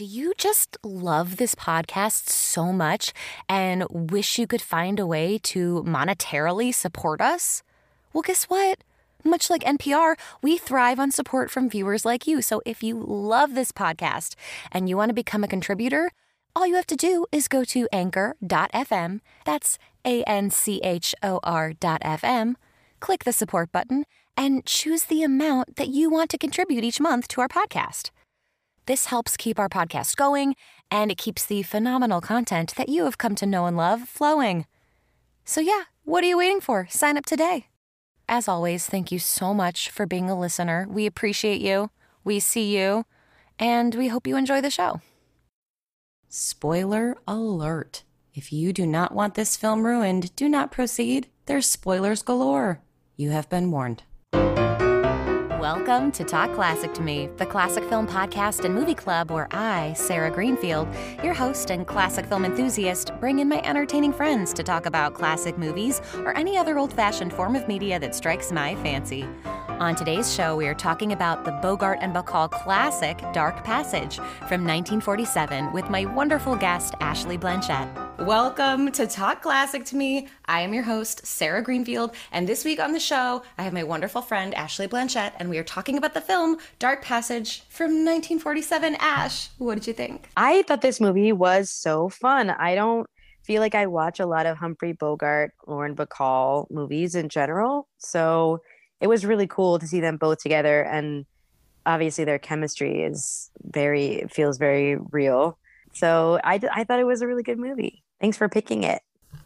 Do you just love this podcast so much and wish you could find a way to monetarily support us? Well, guess what? Much like NPR, we thrive on support from viewers like you. So if you love this podcast and you want to become a contributor, all you have to do is go to anchor.fm. That's A N C H O R.fm. Click the support button and choose the amount that you want to contribute each month to our podcast. This helps keep our podcast going, and it keeps the phenomenal content that you have come to know and love flowing. So, yeah, what are you waiting for? Sign up today. As always, thank you so much for being a listener. We appreciate you, we see you, and we hope you enjoy the show. Spoiler alert. If you do not want this film ruined, do not proceed. There's spoilers galore. You have been warned. Welcome to Talk Classic to Me, the classic film podcast and movie club where I, Sarah Greenfield, your host and classic film enthusiast, bring in my entertaining friends to talk about classic movies or any other old fashioned form of media that strikes my fancy. On today's show, we are talking about the Bogart and Bacall classic Dark Passage from 1947 with my wonderful guest, Ashley Blanchett. Welcome to Talk Classic to Me. I am your host, Sarah Greenfield, and this week on the show, I have my wonderful friend, Ashley Blanchett, and we are talking about the film Dark Passage from 1947. Ash, what did you think? I thought this movie was so fun. I don't feel like I watch a lot of Humphrey Bogart, Lauren Bacall movies in general. So it was really cool to see them both together and obviously their chemistry is very feels very real so I, I thought it was a really good movie thanks for picking it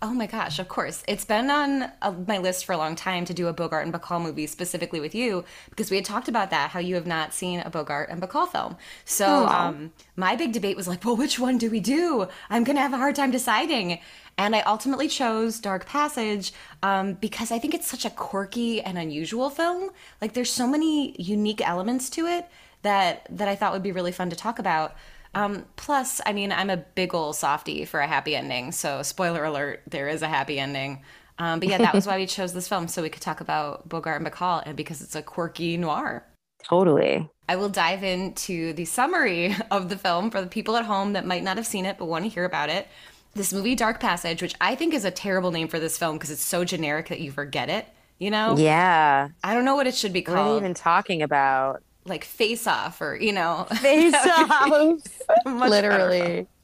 Oh my gosh, of course. It's been on uh, my list for a long time to do a Bogart and Bacall movie specifically with you because we had talked about that, how you have not seen a Bogart and Bacall film. So um, my big debate was like, well, which one do we do? I'm going to have a hard time deciding. And I ultimately chose Dark Passage um, because I think it's such a quirky and unusual film. Like there's so many unique elements to it that that I thought would be really fun to talk about. Um, plus, I mean, I'm a big ol' softy for a happy ending. So, spoiler alert, there is a happy ending. Um, but yeah, that was why we chose this film so we could talk about Bogart and Bacall, and because it's a quirky noir. Totally. I will dive into the summary of the film for the people at home that might not have seen it but want to hear about it. This movie, Dark Passage, which I think is a terrible name for this film because it's so generic that you forget it. You know? Yeah. I don't know what it should be called. What are you even talking about? Like face off or you know. Face off. literally.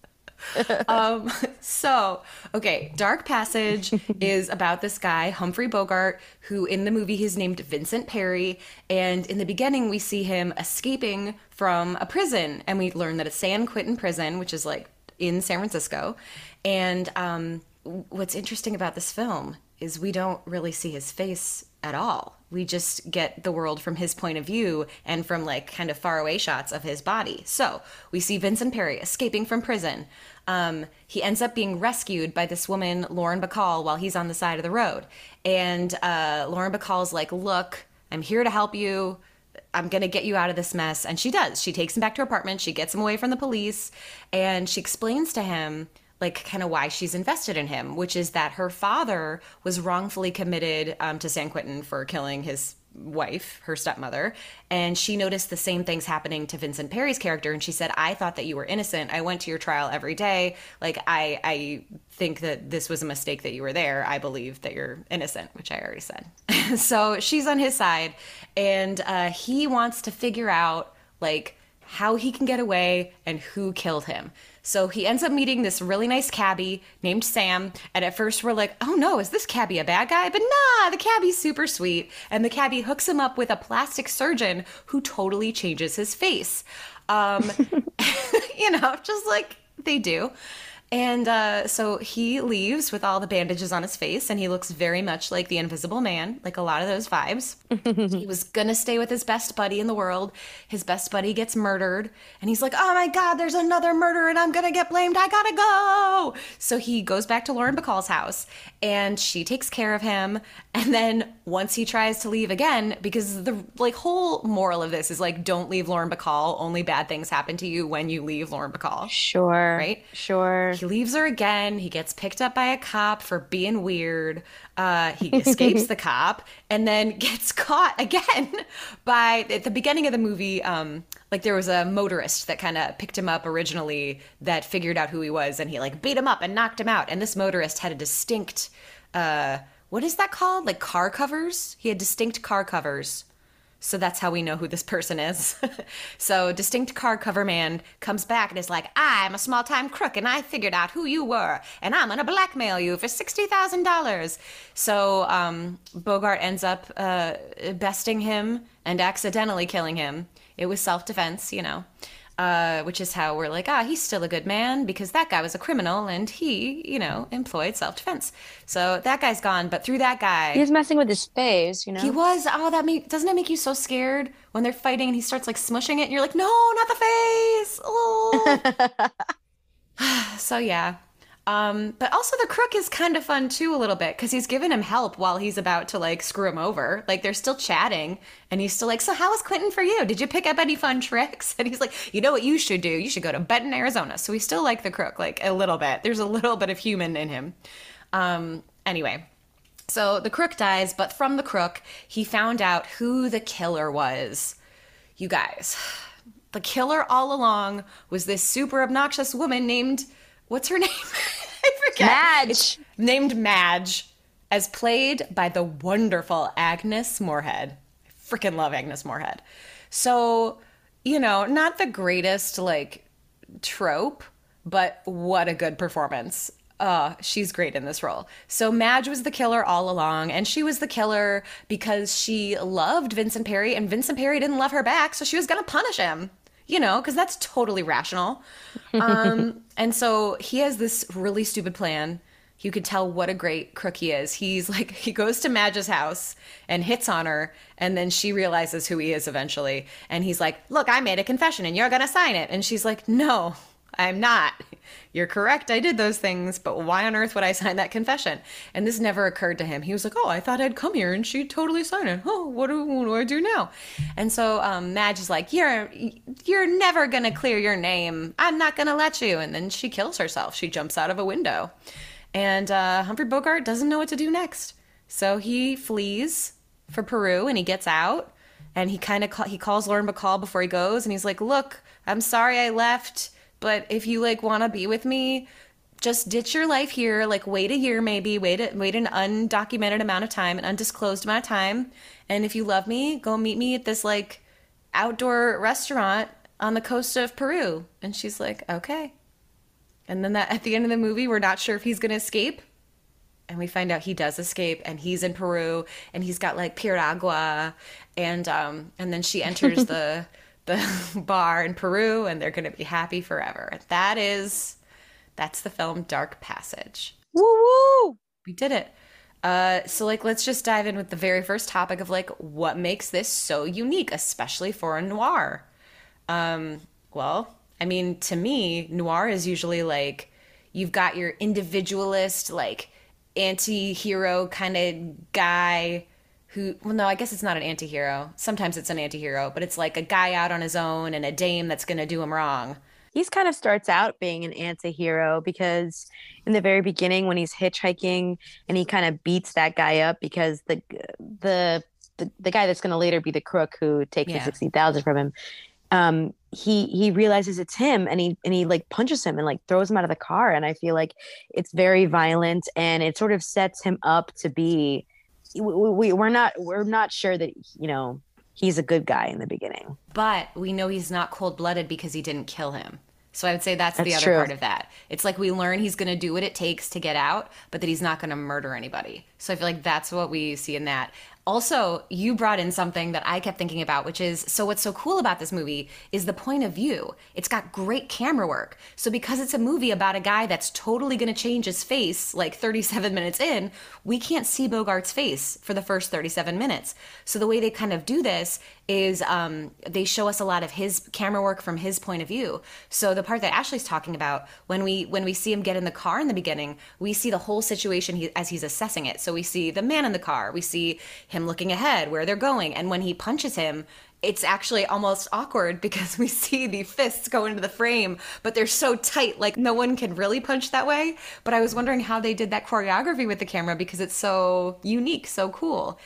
Um so okay dark passage is about this guy humphrey bogart who in the movie he's named vincent perry. And in the beginning we see him escaping from a prison. And we learn that it's san quentin prison which is like in san francisco. And um what's interesting about this film is we don't really see his face at all. We just get the world from his point of view and from like kind of faraway shots of his body. So we see Vincent Perry escaping from prison. Um, he ends up being rescued by this woman, Lauren Bacall, while he's on the side of the road. And uh, Lauren Bacall's like, Look, I'm here to help you. I'm going to get you out of this mess. And she does. She takes him back to her apartment. She gets him away from the police. And she explains to him like kind of why she's invested in him, which is that her father was wrongfully committed um, to San Quentin for killing his wife, her stepmother, and she noticed the same things happening to Vincent Perry's character and she said, "I thought that you were innocent. I went to your trial every day. Like I I think that this was a mistake that you were there. I believe that you're innocent," which I already said. so, she's on his side and uh, he wants to figure out like how he can get away and who killed him. So he ends up meeting this really nice cabbie named Sam. And at first we're like, oh no, is this cabbie a bad guy? But nah, the cabbie's super sweet. And the cabbie hooks him up with a plastic surgeon who totally changes his face. Um, you know, just like they do. And uh, so he leaves with all the bandages on his face, and he looks very much like the Invisible Man, like a lot of those vibes. he was gonna stay with his best buddy in the world. His best buddy gets murdered, and he's like, "Oh my God, there's another murder, and I'm gonna get blamed. I gotta go." So he goes back to Lauren Bacall's house, and she takes care of him. And then once he tries to leave again, because the like whole moral of this is like, don't leave Lauren Bacall. Only bad things happen to you when you leave Lauren Bacall. Sure. Right. Sure he leaves her again. He gets picked up by a cop for being weird. Uh, he escapes the cop and then gets caught again by at the beginning of the movie. Um, like there was a motorist that kind of picked him up originally that figured out who he was and he like beat him up and knocked him out. And this motorist had a distinct, uh, what is that called? Like car covers. He had distinct car covers so that's how we know who this person is. so, distinct car cover man comes back and is like, I'm a small time crook and I figured out who you were and I'm to blackmail you for $60,000. So, um, Bogart ends up uh, besting him and accidentally killing him. It was self defense, you know uh, which is how we're like, ah, he's still a good man because that guy was a criminal and he, you know, employed self defense. So that guy's gone, but through that guy, he was messing with his face, you know. He was. Oh, that make doesn't it make you so scared when they're fighting and he starts like smushing it and you're like, no, not the face. Oh. so yeah, um, but also the crook is kind of fun too a little bit because he's giving him help while he's about to like screw him over. Like they're still chatting and he's still like, "So how was Quentin for you? Did you pick up any fun tricks?" And he's like, "You know what you should do? You should go to Benton, Arizona." So we still like the crook like a little bit. There's a little bit of human in him. Um, anyway, so the crook dies, but from the crook, he found out who the killer was. You guys, the killer all along was this super obnoxious woman named what's her name? I forget. Madge. It's named Madge, as played by the wonderful Agnes Moorehead. I freaking love Agnes Moorehead. So, you know, not the greatest like trope, but what a good performance. Uh, she's great in this role. So Madge was the killer all along, and she was the killer because she loved Vincent Perry, and Vincent Perry didn't love her back, so she was gonna punish him you know, because that's totally rational. Um, and so he has this really stupid plan. You could tell what a great crook he is. He's like, he goes to Madge's house and hits on her, and then she realizes who he is eventually. And he's like, Look, I made a confession and you're going to sign it. And she's like, No, I'm not. You're correct. I did those things, but why on earth would I sign that confession? And this never occurred to him. He was like, "Oh, I thought I'd come here and she'd totally sign it. Oh, what do, what do I do now?" And so um, Madge is like, "You're you're never gonna clear your name. I'm not gonna let you." And then she kills herself. She jumps out of a window, and uh, Humphrey Bogart doesn't know what to do next. So he flees for Peru and he gets out and he kind of he calls Lauren Bacall before he goes and he's like, "Look, I'm sorry I left." But if you like want to be with me, just ditch your life here. Like wait a year, maybe wait a, wait an undocumented amount of time, an undisclosed amount of time. And if you love me, go meet me at this like outdoor restaurant on the coast of Peru. And she's like, okay. And then that at the end of the movie, we're not sure if he's gonna escape. And we find out he does escape, and he's in Peru, and he's got like piragua, and um, and then she enters the the bar in Peru and they're going to be happy forever. That is, that's the film Dark Passage. Woo woo! We did it. Uh, so like, let's just dive in with the very first topic of like, what makes this so unique, especially for a noir? Um, well, I mean, to me, noir is usually like, you've got your individualist, like, anti-hero kind of guy who well no i guess it's not an anti-hero. Sometimes it's an anti-hero but it's like a guy out on his own and a dame that's going to do him wrong. He's kind of starts out being an anti-hero because in the very beginning when he's hitchhiking and he kind of beats that guy up because the the the, the guy that's going to later be the crook who takes yeah. the 60,000 from him um he he realizes it's him and he and he like punches him and like throws him out of the car. And i feel like it's very violent and it sort of sets him up to be we, we are not we're not sure that you know he's a good guy in the beginning. But we know he's not cold blooded because he didn't kill him. So I would say that's, that's the other true. part of that. It's like we learn he's going to do what it takes to get out, but that he's not going to murder anybody. So I feel like that's what we see in that. Also, you brought in something that I kept thinking about, which is so what's so cool about this movie is the point of view. It's got great camera work. So, because it's a movie about a guy that's totally going to change his face like 37 minutes in, we can't see Bogart's face for the first 37 minutes. So, the way they kind of do this is um, they show us a lot of his camera work from his point of view. So, the part that Ashley's talking about, when we when we see him get in the car in the beginning, we see the whole situation he, as he's assessing it. So, we see the man in the car, we see him looking ahead, where they're going. And when he punches him, it's actually almost awkward because we see the fists go into the frame, but they're so tight, like no one can really punch that way. But I was wondering how they did that choreography with the camera because it's so unique, so cool.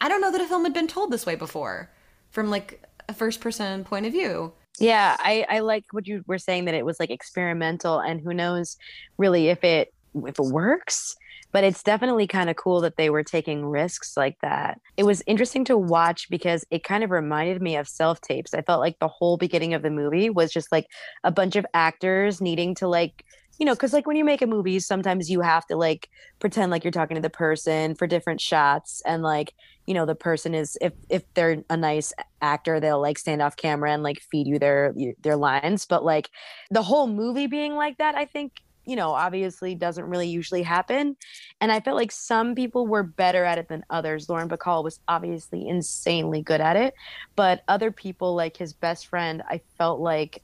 I don't know that a film had been told this way before from like a first person point of view. Yeah, I, I like what you were saying that it was like experimental and who knows really if it if it works but it's definitely kind of cool that they were taking risks like that. It was interesting to watch because it kind of reminded me of self tapes. I felt like the whole beginning of the movie was just like a bunch of actors needing to like you know, because like when you make a movie, sometimes you have to like pretend like you're talking to the person for different shots, and like you know, the person is if if they're a nice actor, they'll like stand off camera and like feed you their their lines. But like the whole movie being like that, I think you know, obviously doesn't really usually happen. And I felt like some people were better at it than others. Lauren Bacall was obviously insanely good at it, but other people, like his best friend, I felt like,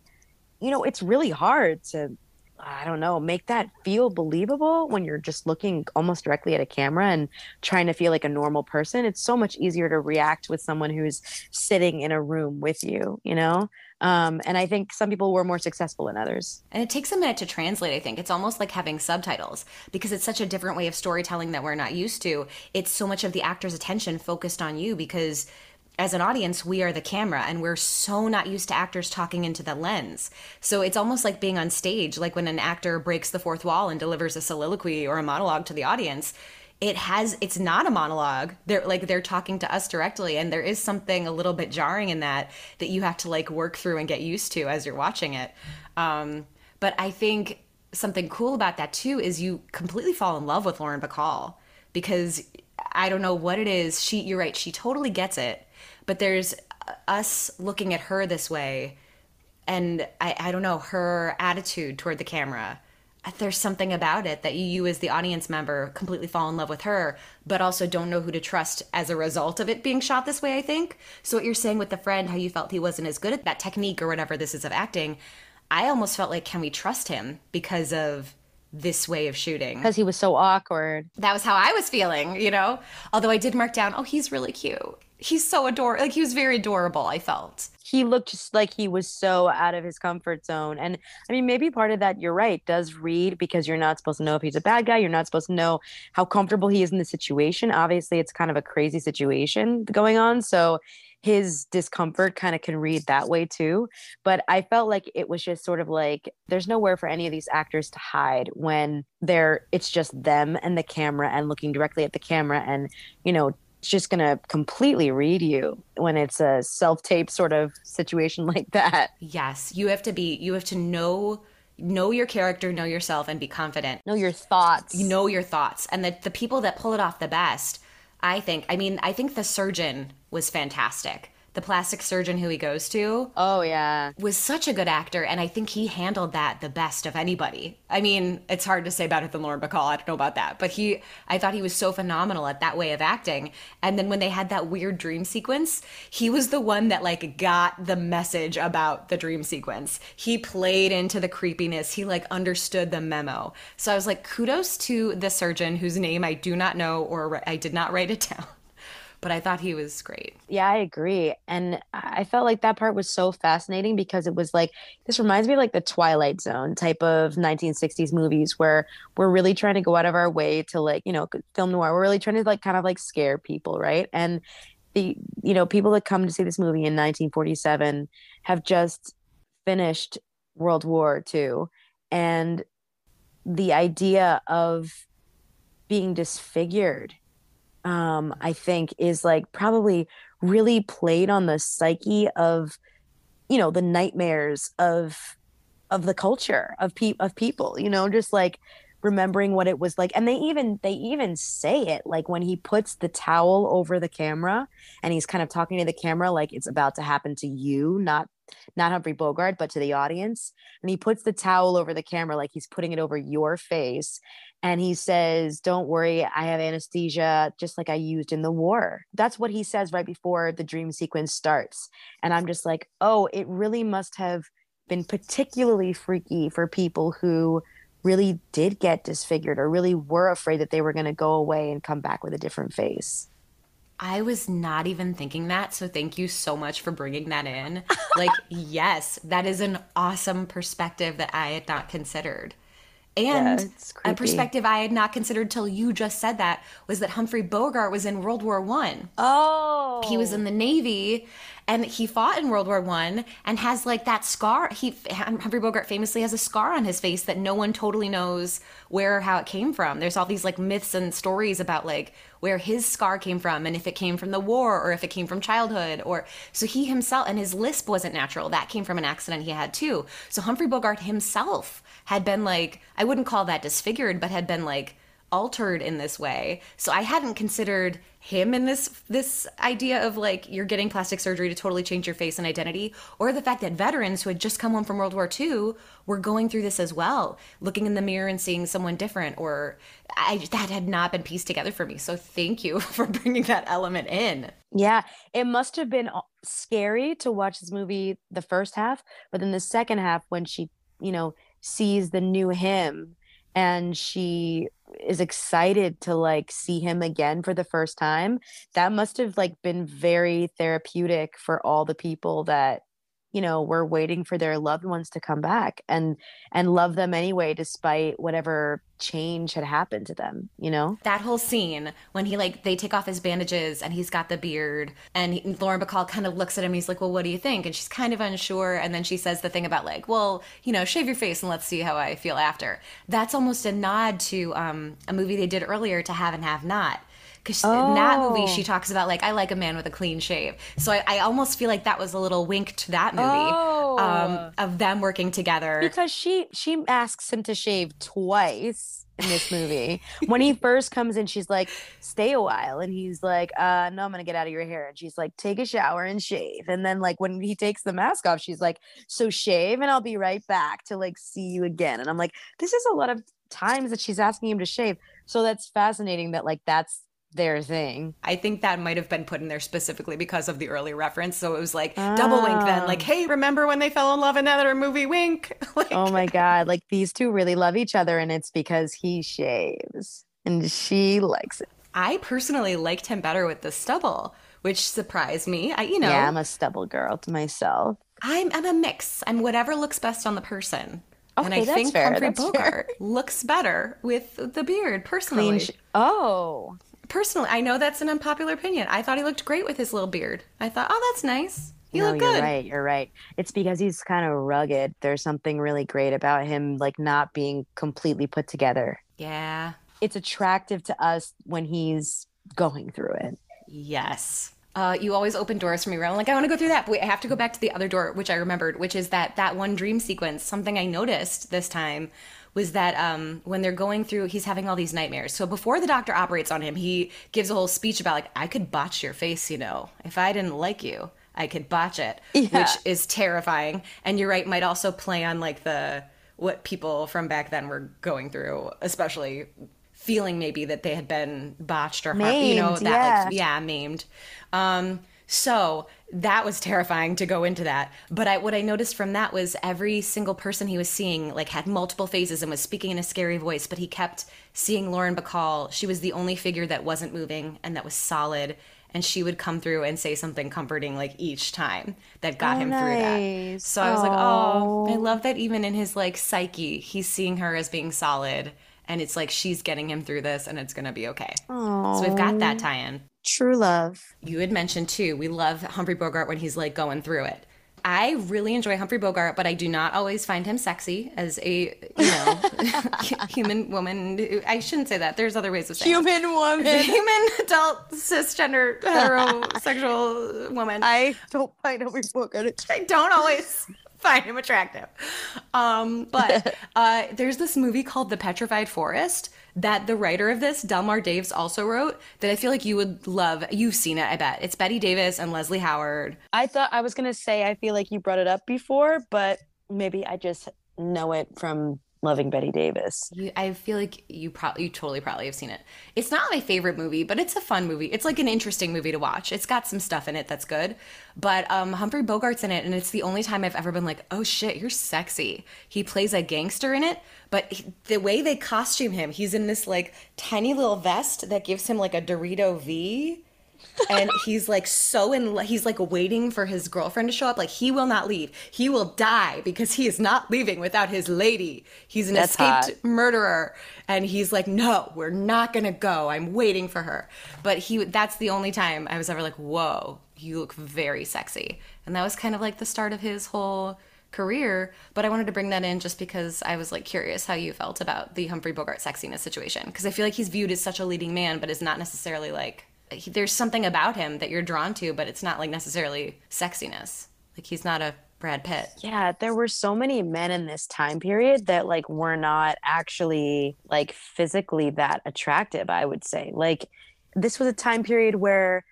you know, it's really hard to, I don't know, make that feel believable when you're just looking almost directly at a camera and trying to feel like a normal person. It's so much easier to react with someone who's sitting in a room with you, you know? Um, and I think some people were more successful than others. And it takes a minute to translate, I think. It's almost like having subtitles because it's such a different way of storytelling that we're not used to. It's so much of the actor's attention focused on you because as an audience, we are the camera and we're so not used to actors talking into the lens. So it's almost like being on stage, like when an actor breaks the fourth wall and delivers a soliloquy or a monologue to the audience it has it's not a monologue. They're like they're talking to us directly and there is something a little bit jarring in that that you have to like work through and get used to as you're watching it. Um, but i think something cool about that too is you completely fall in love with lauren bacall because i don't know what it is. She you're right she totally gets it but there's us looking at her this way and i, I don't know her attitude toward the camera there's something about it that you as the audience member completely fall in love with her but also don't know who to trust as a result of it being shot this way i think. So what you're saying with the friend how you felt he wasn't as good at that technique or whatever this is of acting i almost felt like can we trust him because of this way of shooting? Because he was so awkward. That was how i was feeling you know? Although i did mark down oh he's really cute he's so adorable like he was very adorable i felt he looked just like he was so out of his comfort zone. And I mean, maybe part of that, you're right, does read because you're not supposed to know if he's a bad guy. You're not supposed to know how comfortable he is in the situation. Obviously, it's kind of a crazy situation going on. So his discomfort kind of can read that way too. But I felt like it was just sort of like there's nowhere for any of these actors to hide when they're it's just them and the camera and looking directly at the camera and, you know, just going to completely read you when it's a self-tape sort of situation like that. Yes, you have to be you have to know know your character, know yourself and be confident. Know your thoughts. You know your thoughts. And the the people that pull it off the best, I think, I mean, I think the surgeon was fantastic the plastic surgeon who he goes to. Oh, yeah. Was such a good actor. And I think he handled that the best of anybody. I mean, it's hard to say better than Lauren Bacall. I don't know about that. But he, I thought he was so phenomenal at that way of acting. And then when they had that weird dream sequence, he was the one that like got the message about the dream sequence. He played into the creepiness. He like understood the memo. So I was like, kudos to the surgeon whose name I do not know or I did not write it down but I thought he was great. Yeah, I agree. And I felt like that part was so fascinating because it was like, this reminds me of like the Twilight Zone type of 1960s movies where we're really trying to go out of our way to like, you know, film noir. We're really trying to like kind of like scare people, right? And the, you know, people that come to see this movie in 1947 have just finished World War II. And the idea of being disfigured um, I think is like probably really played on the psyche of, you know, the nightmares of of the culture of pe- of people, you know, just like remembering what it was like and they even they even say it like when he puts the towel over the camera and he's kind of talking to the camera like it's about to happen to you not not Humphrey Bogart but to the audience and he puts the towel over the camera like he's putting it over your face and he says, Don't worry, I have anesthesia just like I used in the war. That's what he says right before the dream sequence starts. And I'm just like, Oh, it really must have been particularly freaky for people who really did get disfigured or really were afraid that they were going to go away and come back with a different face. I was not even thinking that. So thank you so much for bringing that in. Like, yes, that is an awesome perspective that I had not considered. And Yeah, a perspective I had not considered till you just said that was that Humphrey Bogart was in World War One. Oh, He was in the Navy and he fought in World War One and has like that scar. He Humphrey Bogart famously has a scar on his face that no one totally knows where or how it came from. There's all these like myths and stories about like where his scar came from and if it came from the war or if it came from childhood or so he himself and his lisp wasn't natural. That came from an accident he had too. So Humphrey Bogart himself had been like I wouldn't call that disfigured, but had been like altered in this way. So I hadn't considered him in this this idea of like you're getting plastic surgery to totally change your face and identity or the fact that veterans who had just come home from World War II were going through this as well, looking in the mirror and seeing someone different or I that had not been pieced together for me. So thank you for bringing that element in. Yeah, it must have been scary to watch this movie the first half, but then the second half when she, you know, sees the new him and she is excited to like see him again for the first time, that must have like been very therapeutic for all the people that you know were waiting for their loved ones to come back and and love them anyway despite whatever change had happened to them you know? That whole scene when he like they take off his bandages and he's got the beard and he, Lauren Bacall kind of looks at him he's like well what do you think? And she's kind of unsure and then she says the thing about like well you know shave your face and let's see how I feel after. That's almost a nod to um, a movie they did earlier to have and have not because in that movie Oh. she talks about like I like a man with a clean shave so I, I almost feel like that was a little wink to that movie Oh. um, of them working together because she she asks him to shave twice in this movie. when he first comes in, she's like, "Stay a while," and he's like, "Uh, no, I'm gonna get out of your hair." And she's like, "Take a shower and shave." And then like when he takes the mask off, she's like, "So shave, and I'll be right back to like see you again." And I'm like, this is a lot of times that she's asking him to shave. So that's fascinating that like that's their thing. I think that might have been put in there specifically because of the early reference. So it was like double wink then. Like, ah. hey, remember when they fell in love in that other movie? Wink. like, Oh my god, like these two really love each other, and it's because he shaves and she likes it. I personally liked him better with the stubble, which surprised me. I, you know, Yeah, I'm a stubble girl to myself. I'm, I'm a mix. I'm whatever looks best on the person. and I Okay, that's think fair, Humphrey that's fair. Bogart looks better with the beard, personally. Sh- oh, personally, I know that's an unpopular opinion. I thought he looked great with his little beard. I thought, oh, that's nice. You no, look you're good. right. You're right. It's because he's kind of rugged. There's something really great about him, like not being completely put together. Yeah. It's attractive to us when he's going through it. Yes. Uh, you always open doors for me, Ron. Like I want to go through that, but wait, I have to go back to the other door, which I remembered, which is that that one dream sequence. Something I noticed this time was that um, when they're going through, he's having all these nightmares. So before the doctor operates on him, he gives a whole speech about like, I could botch your face, you know, if I didn't like you, I could botch it, Yeah. which is terrifying. And you're right, might also play on like the what people from back then were going through, especially feeling maybe that they had been botched or harmed, you know that like yeah. yeah maimed um so that was terrifying to go into that. But i what i noticed from that was every single person he was seeing like had multiple faces and was speaking in a scary voice but he kept seeing lauren bacall. She was the only figure that wasn't moving and that was solid and she would come through and say something comforting like each time that got Oh, him through that. nice. so i was like oh i love that even in his like psyche he's seeing her as being solid and it's like she's getting him through this and it's gonna be okay. So we've got that tie-in True love. you had mentioned too, we love Humphrey Bogart when he's like going through it. I really enjoy Humphrey Bogart, but I do not always find him sexy as a, you know, human woman. I shouldn't say that. There's other ways of saying it. Human woman. Human, adult, cisgender, heterosexual woman. I don't find Humphrey Bogart. I don't always find him attractive. Um, but uh, there's this movie called The Petrified Forest that the writer of this, Delmar Daves, also wrote that I feel like you would love. You've seen it, I bet. It's Bette Davis and Leslie Howard. I thought I was gonna say I feel like you brought it up before, but maybe I just know it from loving Bette Davis. You, I feel like you probably, you totally probably have seen it. It's not my favorite movie, but it's a fun movie. It's like an interesting movie to watch. It's got some stuff in it that's good. But um, Humphrey Bogart's in it, and it's the only time I've ever been like, oh shit, you're sexy. He plays a gangster in it, but he- the way they costume him, he's in this like tiny little vest that gives him like a Dorito V. and he's like so in he's like waiting for his girlfriend to show up. Like he will not leave. He will die because he is not leaving without his lady. He's an That's escaped hot. murderer. And he's like no we're not gonna go. I'm waiting for her. But he that's the only time i was ever like whoa you look very sexy. And that was kind of like the start of his whole career. But i wanted to bring that in just because i was like curious how you felt about the humphrey bogart sexiness situation. Because i feel like he's viewed as such a leading man but is not necessarily like he, there's something about him that you're drawn to but it's not like necessarily sexiness like he's not a brad pitt Yeah, there were so many men in this time period that like were not actually like physically that attractive, I would say. Like this was a time period where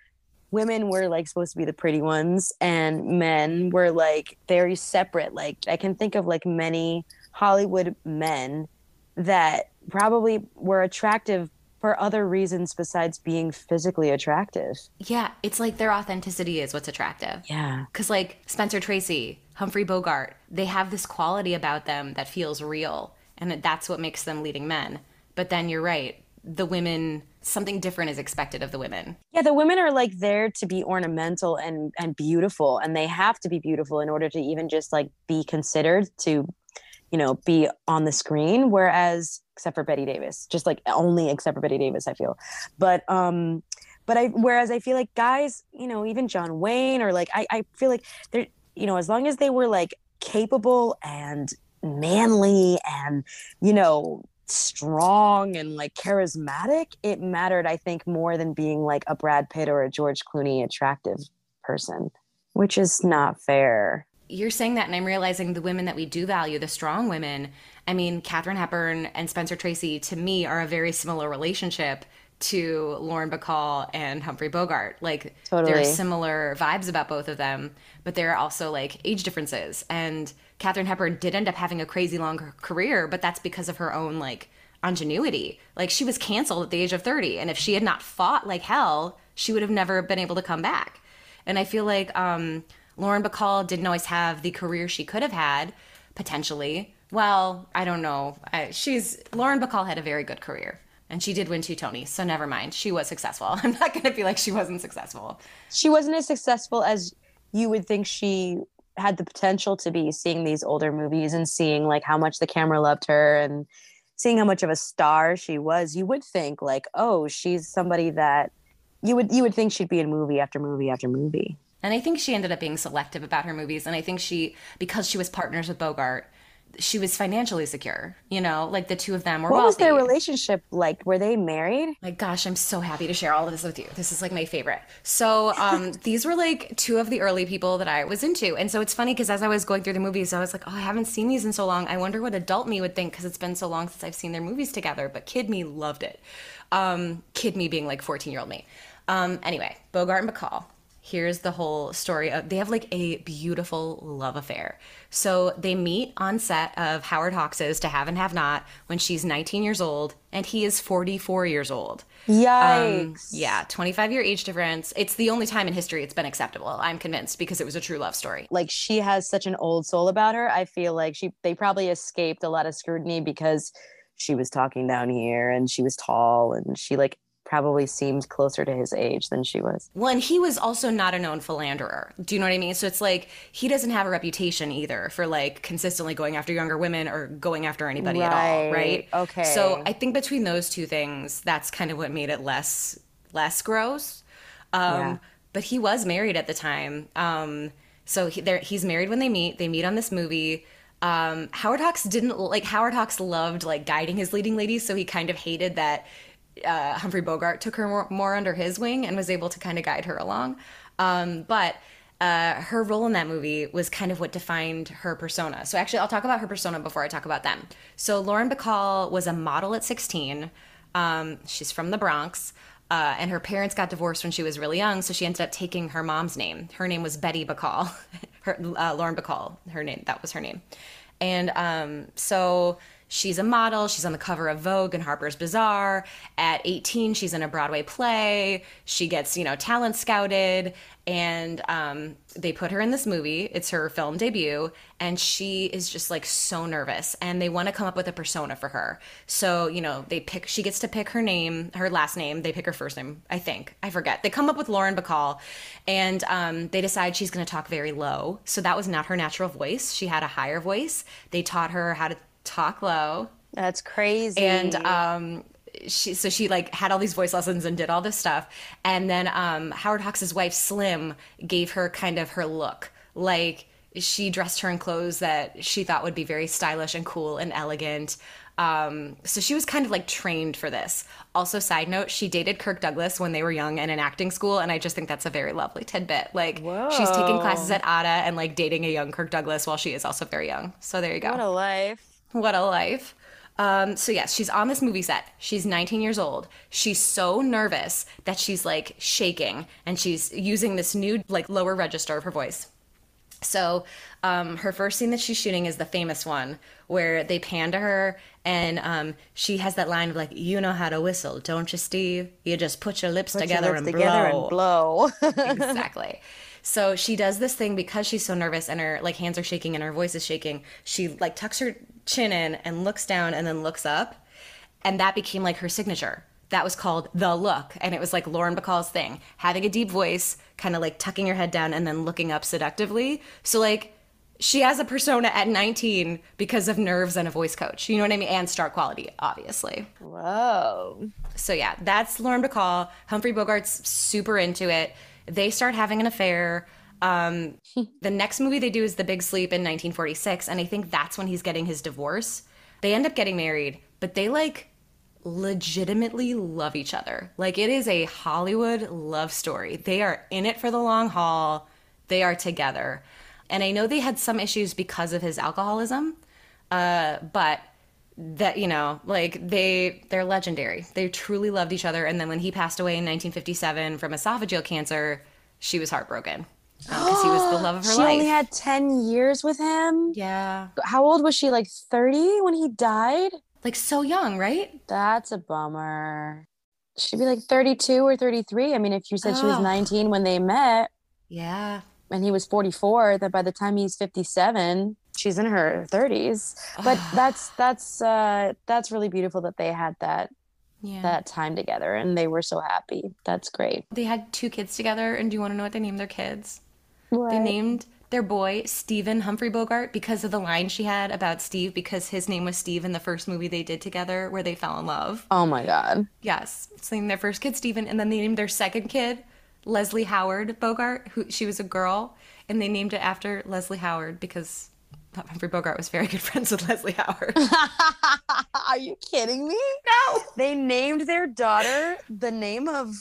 women were like supposed to be the pretty ones and men were like very separate. Like I can think of like many Hollywood men that probably were attractive for other reasons besides being physically attractive. yeah it's like their authenticity is what's attractive Yeah. Because, like, Spencer Tracy, Humphrey Bogart, they have this quality about them that feels real. And that's what makes them leading men. But then you're right. The women, something different is expected of the women. Yeah, the women are like there to be ornamental and and beautiful, and they have to be beautiful in order to even just like be considered to, you know, be on the screen. Whereas, except for Bette Davis, just like only except for Bette Davis, I feel. But um, but I whereas I feel like guys, you know, even John Wayne or like I I feel like they're you know as long as they were like capable and manly and you know strong and like charismatic, it mattered, I think, more than being like a Brad Pitt or a George Clooney attractive person, which is not fair. You're saying that, and I'm realizing the women that we do value, the strong women. I mean, Katharine Hepburn and Spencer Tracy, to me, are a very similar relationship to Lauren Bacall and Humphrey Bogart. Like, there are similar vibes about both of them, but there are also like age differences. And Katharine Hepburn did end up having a crazy long career, but that's because of her own like ingenuity. Like, she was canceled at the age of 30, and if she had not fought like hell, she would have never been able to come back. And I feel like um, Lauren Bacall didn't always have the career she could have had, potentially. Well, I don't know. I, she's Lauren Bacall had a very good career, and she did win two Tonys, so never mind. She was successful. I'm not going to be like she wasn't successful. She wasn't as successful as you would think she had the potential to be seeing these older movies and seeing like how much the camera loved her and seeing how much of a star she was you would think like oh she's somebody that you would you would think she'd be in movie after movie after movie And I think she ended up being selective about her movies. And I think she, because she was partners with Bogart, she was financially secure. You know, like the two of them were what was their relationship like were they married My gosh, I'm so happy to share all of this with you. This is like my favorite. So, um, these were like two of the early people that I was into. And so it's funny because as I was going through the movies, I was like, oh, I haven't seen these in so long. I wonder what adult me would think because it's been so long since I've seen their movies together. But kid me loved it. Um, kid me being like 14 year old me. Um, anyway, Bogart and Bacall. Here's the whole story of they have like a beautiful love affair. So they meet on set of Howard Hawks's To Have and Have Not when she's 19 years old and he is 44 years old. Um, yikes Yeah, 25 year age difference. It's the only time in history it's been acceptable, I'm convinced, because it was a true love story. like she has such an old soul about her i feel like she they probably escaped a lot of scrutiny because she was talking down here and she was tall and she like probably seemed closer to his age than she was Well, and he was also not a known philanderer. Do you know what I mean? So it's like he doesn't have a reputation either for like consistently going after younger women or going after anybody at all, Right, right? okay. So I think between those two things, that's kind of what made it less less gross. Um, Yeah. But he was married at the time. Um, so he, he's married when they meet. They meet on this movie. Um, Howard Hawks didn't like Howard Hawks loved like guiding his leading ladies, so he kind of hated that uh, Humphrey Bogart took her more, more under his wing and was able to kind of guide her along. Um, but uh, her role in that movie was kind of what defined her persona. So actually, I'll talk about her persona before I talk about them. So Lauren Bacall was a model at 16. Um, she's from the Bronx. Uh, and her parents got divorced when she was really young, so she ended up taking her mom's name. Her name was Betty Bacall. her uh, Lauren Bacall. Her name that was her name. And um, so she's a model. She's on the cover of Vogue and Harper's Bazaar. At 18, she's in a Broadway play. She gets, you know, talent scouted, and um, they put her in this movie. It's her film debut, and she is just like so nervous. And they want to come up with a persona for her. So, you know, they pick, she gets to pick her name, her last name. They pick her first name, I think. I forget. They come up with Lauren Bacall, and um, they decide she's going to talk very low. So that was not her natural voice. She had a higher voice. They taught her how to talk low. That's crazy. And um, she so she like had all these voice lessons and did all this stuff. And then um, Howard Hawks' wife Slim gave her kind of her look, like she dressed her in clothes that she thought would be very stylish and cool and elegant. Um, so she was kind of like trained for this. Also, side note, she dated Kirk Douglas when they were young and in acting school, and I just think that's a very lovely tidbit. Like Whoa. she's taking classes at ADA and like dating a young Kirk Douglas while she is also very young. So there you go. what a life. What a life. Um, so yes, she's on this movie set. She's 19 years old. She's so nervous that she's like shaking and she's using this new like lower register of her voice. So um, her first scene that she's shooting is the famous one where they pan to her and um, she has that line of like, "You know how to whistle, don't you, Steve? You just put your lips Put your together lips and together blow." and blow. exactly. So she does this thing because she's so nervous and her like hands are shaking and her voice is shaking. She like tucks her chin in and looks down and then looks up. And that became like her signature. That was called the look. And it was like Lauren Bacall's thing. Having a deep voice, kind of like tucking your head down and then looking up seductively. So like she has a persona at 19 because of nerves and a voice coach. You know what I mean? And star quality, obviously. Whoa. So yeah, that's Lauren Bacall. Humphrey Bogart's super into it. They start having an affair. Um, the next movie they do is The Big Sleep in 1946, and I think that's when he's getting his divorce. They end up getting married, but they like legitimately love each other. Like it is a Hollywood love story. They are in it for the long haul. They are together. And I know they had some issues because of his alcoholism, uh, but that you know like they they're legendary they truly loved each other and then when he passed away in 1957 from esophageal cancer she was heartbroken because he was the love of her she life only had 10 years with him. yeah How old was she? Like 30 when he died? like so young right That's a bummer. She'd be like 32 or 33. I mean, if you said she was Oh. 19 when they met yeah and he was 44, that by the time he's 57, she's in her 30s. But that's that's uh that's really beautiful that they had that yeah that time together and they were so happy. That's great. they had two kids together and do you want to know what they named their kids they named their boy Stephen Humphrey Bogart because of the line she had about Steve because his name was Steve in the first movie they did together where they fell in love Oh my god. Yes. So they named their first kid Stephen, and then they named their second kid Leslie Howard Bogart, who she was a girl, and they named it after Leslie Howard because Humphrey Bogart was very good friends with Leslie Howard. Are you kidding me? no. They named their daughter the name of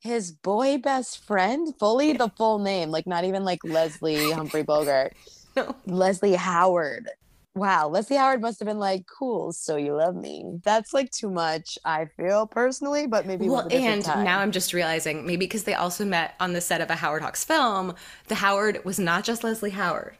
his boy best friend, fully the full name, like not even like Leslie Humphrey Bogart, No. Leslie Howard. Wow, Leslie Howard must have been like, "Cool, so you love me." That's like too much. I feel personally, but maybe Well, and time. now I'm just realizing maybe because they also met on the set of a Howard Hawks film, the Howard was not just Leslie Howard,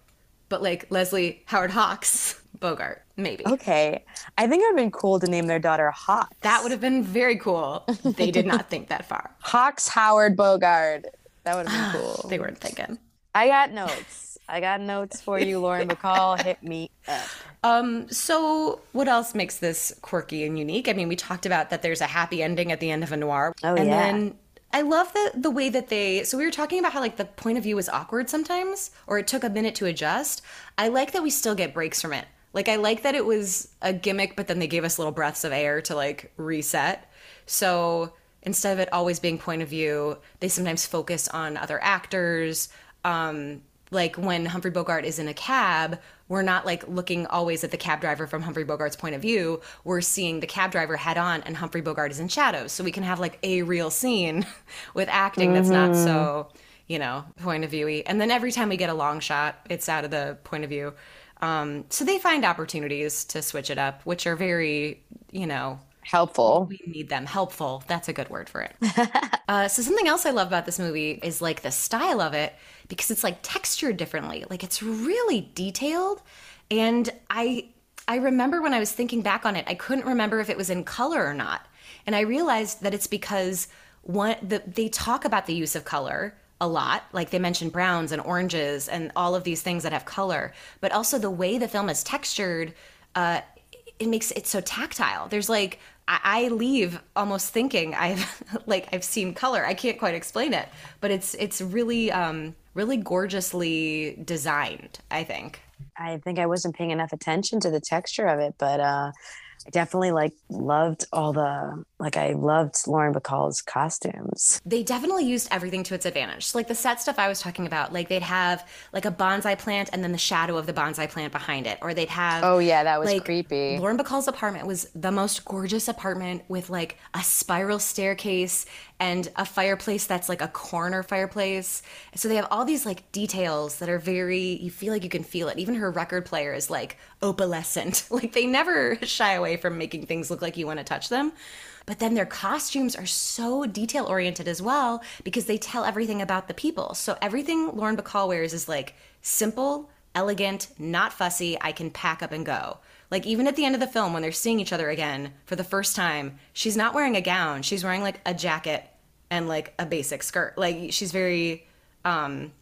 but like Leslie Howard Hawks Bogart, maybe. okay, I think it would have been cool to name their daughter Hawks. That would have been very cool. They did not think that far. Hawks Howard Bogart. That would have been cool. They weren't thinking. I got notes. I got notes for you, Lauren McCall. Hit me up. Um, so what else makes this quirky and unique? I mean, we talked about that there's a happy ending at the end of a noir. Oh, and yeah. then I love the the way that they so we were talking about how like the point of view is awkward sometimes, or it took a minute to adjust. I like that we still get breaks from it. Like I like that it was a gimmick, but then they gave us little breaths of air to like reset. So instead of it always being point of view, they sometimes focus on other actors. Um, like when Humphrey Bogart is in a cab, we're not like looking always at the cab driver from Humphrey Bogart's point of view. We're seeing the cab driver head on and Humphrey Bogart is in shadows. So we can have like a real scene with acting that's not so, you know, point of viewy. And then every time we get a long shot, it's out of the point of view. Um, so they find opportunities to switch it up, which are very, you know, Helpful. we need them helpful that's a good word for it uh, so something else i love about this movie is like the style of it because it's like textured differently like it's really detailed and i I remember when I was thinking back on it, I couldn't remember if it was in color or not. And I realized that it's because one the, they talk about the use of color a lot. Like they mention browns and oranges and all of these things that have color, but also the way the film is textured, uh, it makes it so tactile. There's like I, I leave almost thinking I've like I've seen color. I can't quite explain it, but it's it's really um, really gorgeously designed. I think. I think I wasn't paying enough attention to the texture of it, but uh, I definitely like loved all the like I loved Lauren Bacall's costumes. They definitely used everything to its advantage. Like the set stuff I was talking about, like they'd have like a bonsai plant and then the shadow of the bonsai plant behind it, or they'd have Oh yeah, that was like, creepy. Lauren Bacall's apartment was the most gorgeous apartment with like a spiral staircase and a fireplace that's like a corner fireplace. So they have all these like details that are very you feel like you can feel it. Even her record player is like opalescent. like they never shy away from making things look like you want to touch them. But then their costumes are so detail oriented as well because they tell everything about the people. So everything Lauren Bacall wears is like simple, elegant, not fussy. I can pack up and go. Like even at the end of the film when they're seeing each other again for the first time, she's not wearing a gown. She's wearing like a jacket and like a basic skirt. Like she's very um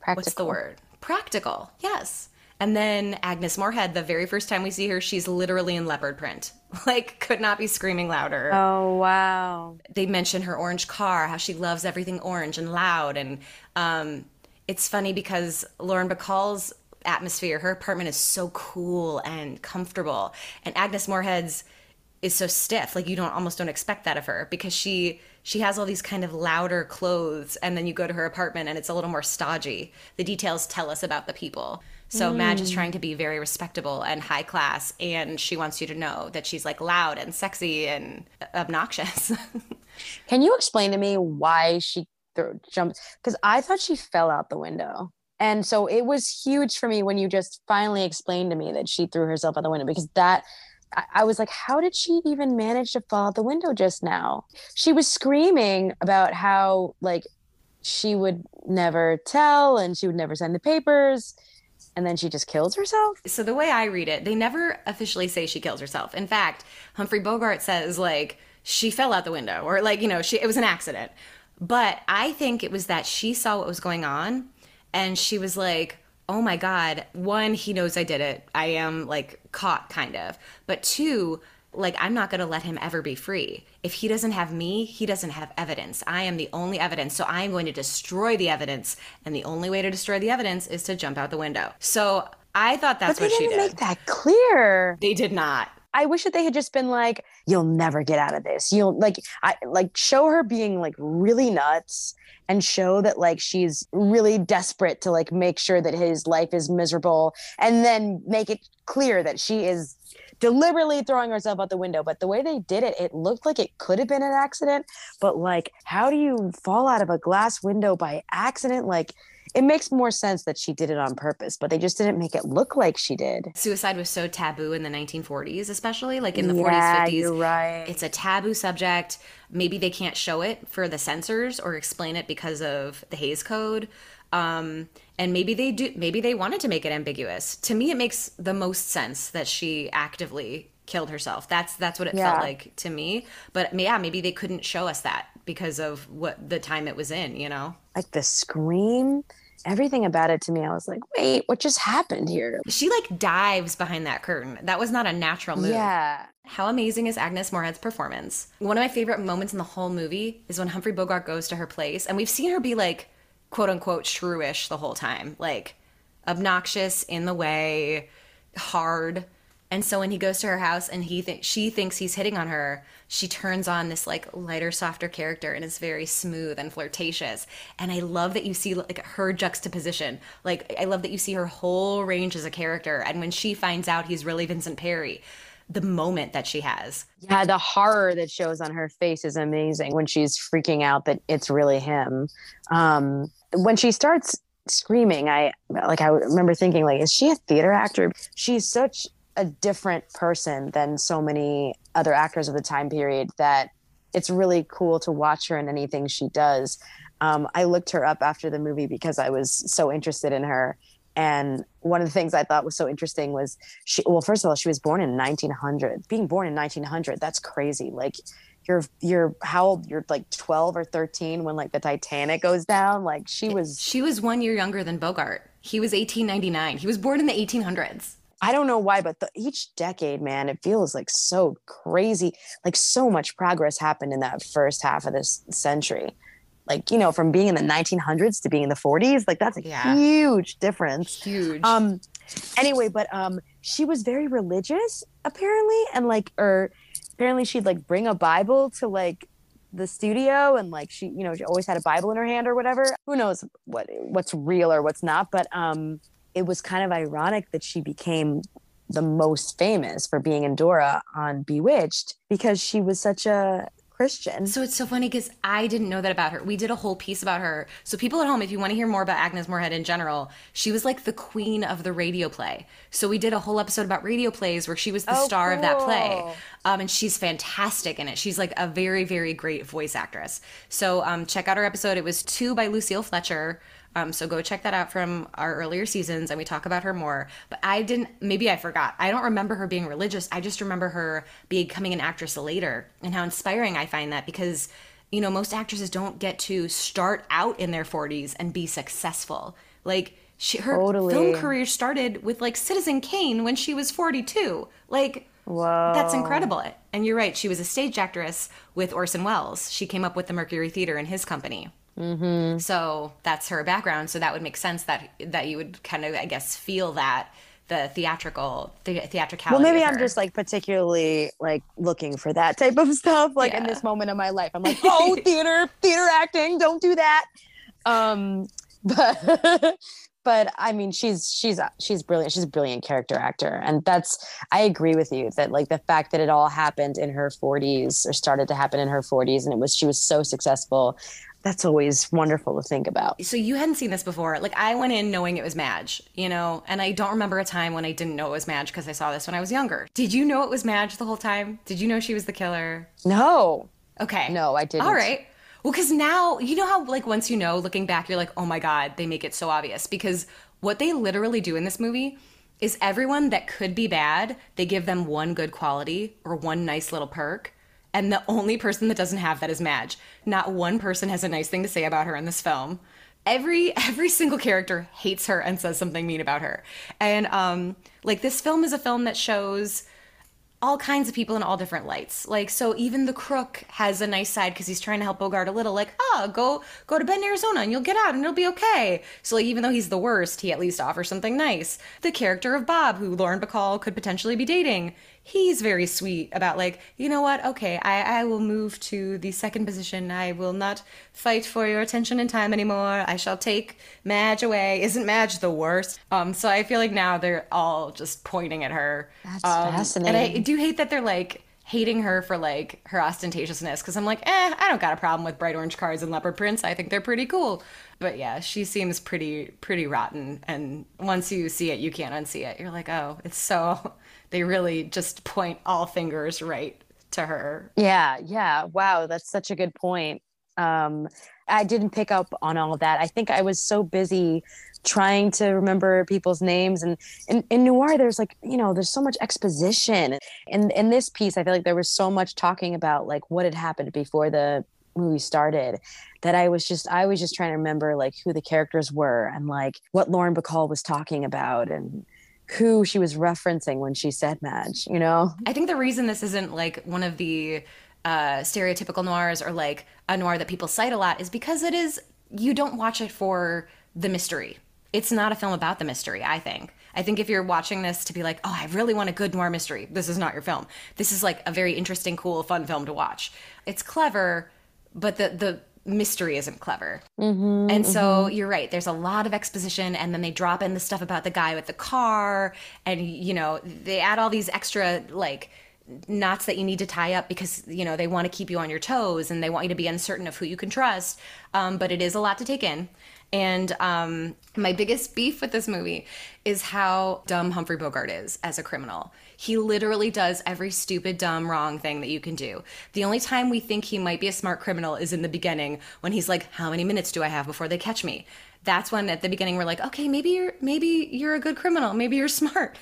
Practical. what's the word? Practical. Yes. And then Agnes Moorehead, the very first time we see her, she's literally in leopard print. Like, could not be screaming louder. Oh wow. They mention her orange car, how she loves everything orange and loud. And um, it's funny because Lauren Bacall's atmosphere, her apartment is so cool and comfortable. And Agnes Moorehead's is so stiff. Like you don't almost don't expect that of her because she she has all these kind of louder clothes and then you go to her apartment and it's a little more stodgy. The details tell us about the people. So Madge is hmm. trying to be very respectable and high class and she wants you to know that she's like loud and sexy and obnoxious. Can you explain to me why she th- jumped? Because I thought she fell out the window. And so it was huge for me when you just finally explained to me that she threw herself out the window because that I, was like, how did she even manage to fall out the window just now? She was screaming about how like she would never tell and she would never send the papers. And then she just kills herself. so the way I read it, they never officially say she kills herself. In fact, Humphrey Bogart says like she fell out the window or like, you know, she it was an accident. But I think it was that she saw what was going on and she was like, "Oh my god, one, he knows I did it. I am like caught kind of. But two, like I'm not going to let him ever be free. If he doesn't have me, he doesn't have evidence. I am the only evidence. So I am going to destroy the evidence, and the only way to destroy the evidence is to jump out the window. So I thought that's but they what she didn't did. make that clear. They did not. I wish that they had just been like, "You'll never get out of this." You'll like, I like show her being like really nuts, and show that like she's really desperate to like make sure that his life is miserable, and then make it clear that she is deliberately throwing herself out the window. But the way they did it, it looked like it could have been an accident. But like, how do you fall out of a glass window by accident? Like, it makes more sense that she did it on purpose, but they just didn't make it look like she did. Suicide was so taboo in the 1940s, especially like in the Yeah, 40s, 50s. you're right. It's a taboo subject. Maybe they can't show it for the censors or explain it because of the Hays Code. Um, and maybe they do. Maybe they wanted to make it ambiguous. To me, it makes the most sense that she actively killed herself. That's that's what it Yeah. felt like to me. But yeah, maybe they couldn't show us that because of what the time it was in. You know. like the scream, everything about it to me, I was like, wait, what just happened here? She like dives behind that curtain. That was not a natural move. Yeah. How amazing is Agnes Moorehead's performance? One of my favorite moments in the whole movie is when Humphrey Bogart goes to her place, and we've seen her be like, quote unquote, shrewish the whole time, like obnoxious, in the way, hard. And so when he goes to her house and he th- she thinks he's hitting on her, she turns on this like lighter, softer character and is very smooth and flirtatious. And I love that you see like her juxtaposition. Like I love that you see her whole range as a character. And when she finds out he's really Vincent Parry, the moment that she has. Yeah, the horror that shows on her face is amazing when she's freaking out that it's really him. Um, when she starts screaming, I like I remember thinking like, is she a theater actor? She's such a different person than so many other actors of the time period that it's really cool to watch her in anything she does. Um, I looked her up after the movie because I was so interested in her. And one of the things I thought was so interesting was she, well, first of all, she was born in 1900. Being born in 1900, that's crazy. Like, you're you're how old you're like 12 or 13 when like the titanic goes down like she was she was one year younger than bogart he was 1899 he was born in the 1800s i don't know why but the, each decade man it feels like so crazy like so much progress happened in that first half of this century. Like you know from being in the 1900s to being in the 40s like that's a yeah. huge difference. Huge. Um anyway but um she was very religious apparently and like or apparently she'd like bring a Bible to like the studio and like she you know she always had a bible in her hand or whatever. Who knows what what's real or what's not but um it was kind of ironic that she became the most famous for being Endora on Bewitched because she was such a Christian. So it's so funny because I didn't know that about her. We did a whole piece about her. So people at home, if you want to hear more about Agnes Moorehead in general, she was like the queen of the radio play. So we did a whole episode about radio plays where she was the oh, star cool. of that play. Um, and she's fantastic in it. She's like a very, very great voice actress. So um, check out our episode. It was two by Lucille Fletcher. Um, so go check that out from our earlier seasons and we talk about her more. But I didn't, maybe I forgot. I don't remember her being religious. I just remember her becoming an actress later and how inspiring I find that because, you know, most actresses don't get to start out in their 40s and be successful. Like, she, her totally. film career started with like Citizen Kane when she was 42. Like, Whoa. That's incredible. And you're right. She was a stage actress with Orson Welles. She came up with the Mercury Theater in his company. Mm-hmm. So that's her background. So that would make sense that that you would kind of, I guess, feel that the theatrical the theatricality. Well, maybe I'm just like particularly like looking for that type of stuff. Like yeah. in this moment of my life, I'm like, oh, theater, theater acting, don't do that. Um, but but I mean, she's she's she's brilliant. She's a brilliant character actor, and that's I agree with you that like the fact that it all happened in her 40s or started to happen in her 40s, and it was she was so successful that's always wonderful to think about. So you hadn't seen this before. Like I went in knowing it was Madge, you know, and I don't remember a time when I didn't know it was Madge because I saw this when I was younger. Did you know it was Madge the whole time? Did you know she was the killer? No. Okay. No, I didn't. All right. Well, because now you know how like once you know, looking back, you're like, oh my god, they make it so obvious because what they literally do in this movie is everyone that could be bad, they give them one good quality or one nice little perk and the only person that doesn't have that is Madge. Not one person has a nice thing to say about her in this film. Every every single character hates her and says something mean about her. And um like this film is a film that shows all kinds of people in all different lights. Like so even the crook has a nice side because he's trying to help Bogart a little like, "Oh, go go to Bend, Arizona and you'll get out and it'll be okay." So like even though he's the worst, he at least offers something nice. The character of Bob who Lauren Bacall could potentially be dating, he's very sweet about like you know what? Okay I, I will move to the second position. I will not fight for your attention and time anymore. I shall take madge away. Isn't madge the worst? Um so i feel like now they're all just pointing at her. That's um, fascinating and i do hate that they're like hating her for like her ostentatiousness because i'm like eh i don't got a problem with bright orange cards and leopard prints. I think they're pretty cool. But yeah she seems pretty pretty rotten. And once you see it you can't unsee it. You're like oh it's so they really just point all fingers right to her. Yeah, yeah. Wow, that's such a good point. Um, I didn't pick up on all of that. I think I was so busy trying to remember people's names and in, in noir there's like you know there's so much exposition and in this piece i feel like there was so much talking about like what had happened before the movie started that i was just i was just trying to remember like who the characters were and like what lauren bacall was talking about and who she was referencing when she said Madge, you know? I think the reason this isn't like one of the uh, stereotypical noirs or like a noir that people cite a lot is because it is, you don't watch it for the mystery. It's not a film about the mystery, I think. I think if you're watching this to be like, oh, I really want a good noir mystery, this is not your film. This is like a very interesting, cool, fun film to watch. It's clever, but the the mystery isn't clever. Mm-hmm, and so mm-hmm. you're right. There's a lot of exposition, and then they drop in the stuff about the guy with the car, and you know they add all these extra like knots that you need to tie up because you know they want to keep you on your toes and they want you to be uncertain of who you can trust. Um, but it is a lot to take in. And um, my biggest beef with this movie is how dumb Humphrey Bogart is as a criminal. He literally does every stupid, dumb, wrong thing that you can do. The only time we think he might be a smart criminal is in the beginning when he's like, How many minutes do I have before they catch me? that's when at the beginning we're like, okay, maybe you're maybe you're a good criminal, maybe you're smart.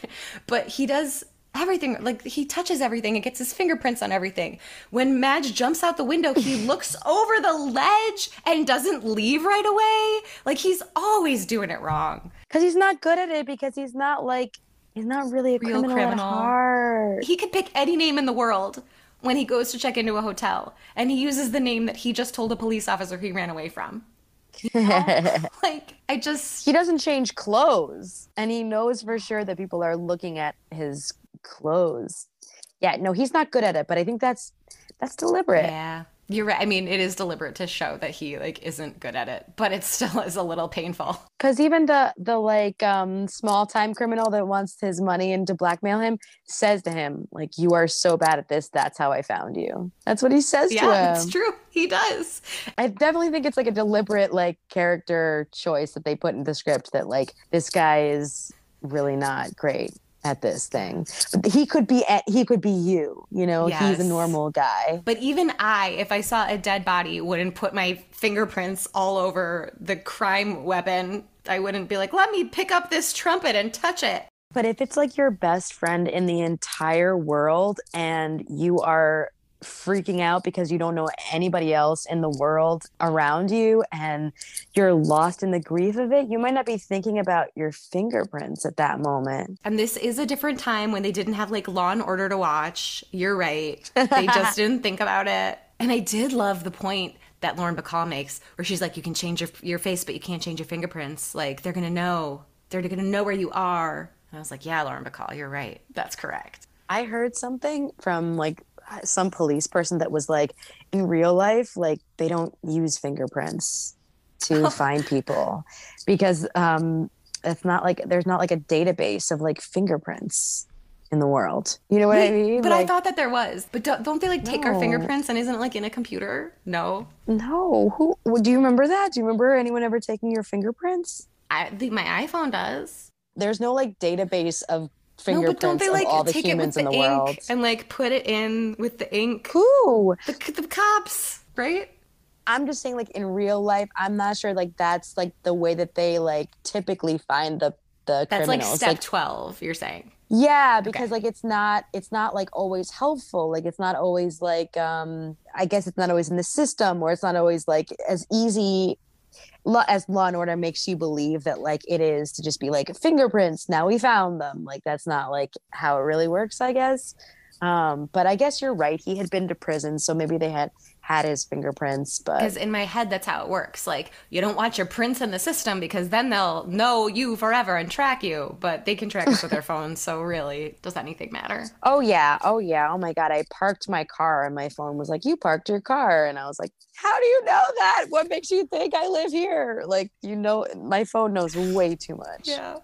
But he does everything like he touches everything and gets his fingerprints on everything when madge jumps out the window he looks over the ledge and doesn't leave right away like he's always doing it wrong because he's not good at it because he's not like he's not really a Real criminal, criminal. at heart he could pick any name in the world when he goes to check into a hotel and he uses the name that he just told a police officer he ran away from like I just he doesn't change clothes and he knows for sure that people are looking at his clothes. Yeah, no, he's not good at it, but I think that's that's deliberate. Yeah. You're right. I mean, it is deliberate to show that he like isn't good at it, but it still is a little painful. Cuz even the the like um small time criminal that wants his money and to blackmail him says to him like you are so bad at this, that's how I found you. That's what he says yeah, to him. Yeah, it's true. He does. I definitely think it's like a deliberate like character choice that they put in the script that like this guy is really not great at this thing. He could be at, he could be you, you know, yes. he's a normal guy. But even I, if I saw a dead body, wouldn't put my fingerprints all over the crime weapon. I wouldn't be like, "Let me pick up this trumpet and touch it." But if it's like your best friend in the entire world and you are freaking out because you don't know anybody else in the world around you and you're lost in the grief of it, you might not be thinking about your fingerprints at that moment. And this is a different time when they didn't have like Law and Order to watch. You're right. They just didn't think about it. And I did love the point that Lauren Bacall makes where she's like, you can change your, your face, but you can't change your fingerprints. Like, they're going to know. They're going to know where you are. And I was like, yeah, Lauren Bacall, you're right. That's correct. I heard something from like some police person that was like in real life like they don't use fingerprints to oh. find people because um it's not like there's not like a database of like fingerprints in the world. You know what Wait, I mean? But like, I thought that there was. But don't, don't they like take no. our fingerprints and isn't it like in a computer? No. No. Who do you remember that? Do you remember anyone ever taking your fingerprints? I think my iPhone does. There's no like database of fingerprints no, but don't they, like, of all the humans in the, the world and like put it in with the ink. Who? The, the cops, right? I'm just saying, like in real life, I'm not sure like that's like the way that they like typically find the the that's criminals. like step like, twelve. You're saying? Yeah, because okay. like it's not it's not like always helpful. Like it's not always like um I guess it's not always in the system or it's not always like as easy as law and order makes you believe that like it is to just be like fingerprints now we found them. Like that's not like how it really works i guess. Um but i guess you're right he had been to prison so maybe they had had his fingerprints but because in my head that's how it works. Like you don't want your prints in the system because then they'll know you forever and track you but they can track us with their phones so really does anything matter? Oh yeah. Oh yeah. Oh my god. I parked my car and my phone was like you parked your car. And i was like how do you know that? What makes you think i live here? Like you know my phone knows way too much. Yeah.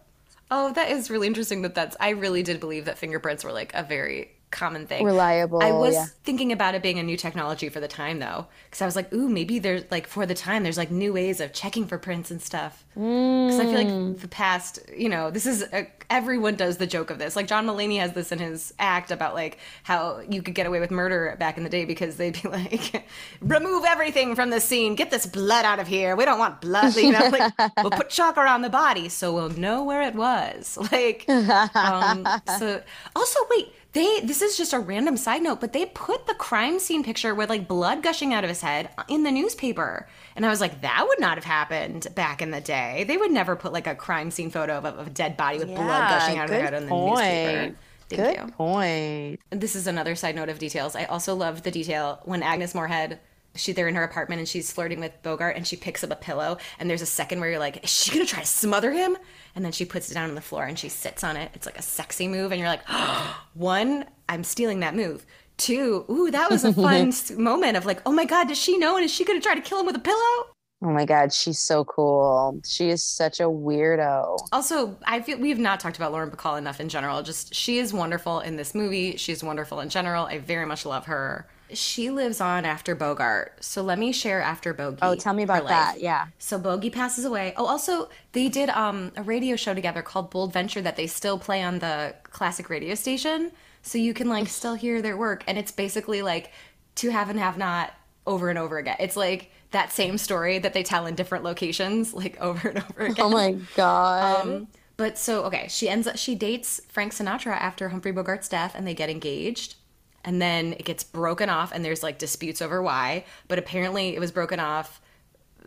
Oh, that is really interesting that that's I really did believe that fingerprints were like a very common thing. Reliable. I was yeah. thinking about it being a new technology for the time though, because I was like, ooh, maybe there's like for the time there's like new ways of checking for prints and stuff. Because mm. I feel like mm. the past, you know, this is a, everyone does the joke of this. Like John Mulaney has this in his act about like how you could get away with murder back in the day because they'd be like, remove everything from the scene, get this blood out of here. We don't want blood. You know, like we'll put chalk around the body so we'll know where it was. Like, um, so also wait they this is just a random side note, but they put the crime scene picture with like blood gushing out of his head in the newspaper. And I was like, that would not have happened back in the day. They would never put like a crime scene photo of, of a dead body with yeah, blood gushing out of their head in the newspaper. Thank good you. point. This is another side note of details. I also love the detail when Agnes Moorehead she they're in her apartment and she's flirting with Bogart and she picks up a pillow and there's a second where you're like, is she gonna try to smother him? And then she puts it down on the floor and she sits on it. It's like a sexy move and you're like, oh, one, I'm stealing that move. Two, ooh, that was a fun moment of like, oh my god, does she know and is she gonna try to kill him with a pillow? Oh my god, she's so cool. She is such a weirdo. Also, I feel we have not talked about Lauren Bacall enough in general. Just she is wonderful in this movie. She's wonderful in general. I very much love her she lives on after Bogart. So let me share after Bogey. Oh, tell me about that. Yeah. So Bogey passes away. Oh, also they did um, a radio show together called Bold Venture that they still play on the classic radio station. So you can like still hear their work, and it's basically like to have and have not over and over again. It's like that same story that they tell in different locations, like over and over again. Oh my god. Um, but so okay, she ends up she dates Frank Sinatra after Humphrey Bogart's death, and they get engaged. And then it gets broken off, and there's like disputes over why. But apparently, it was broken off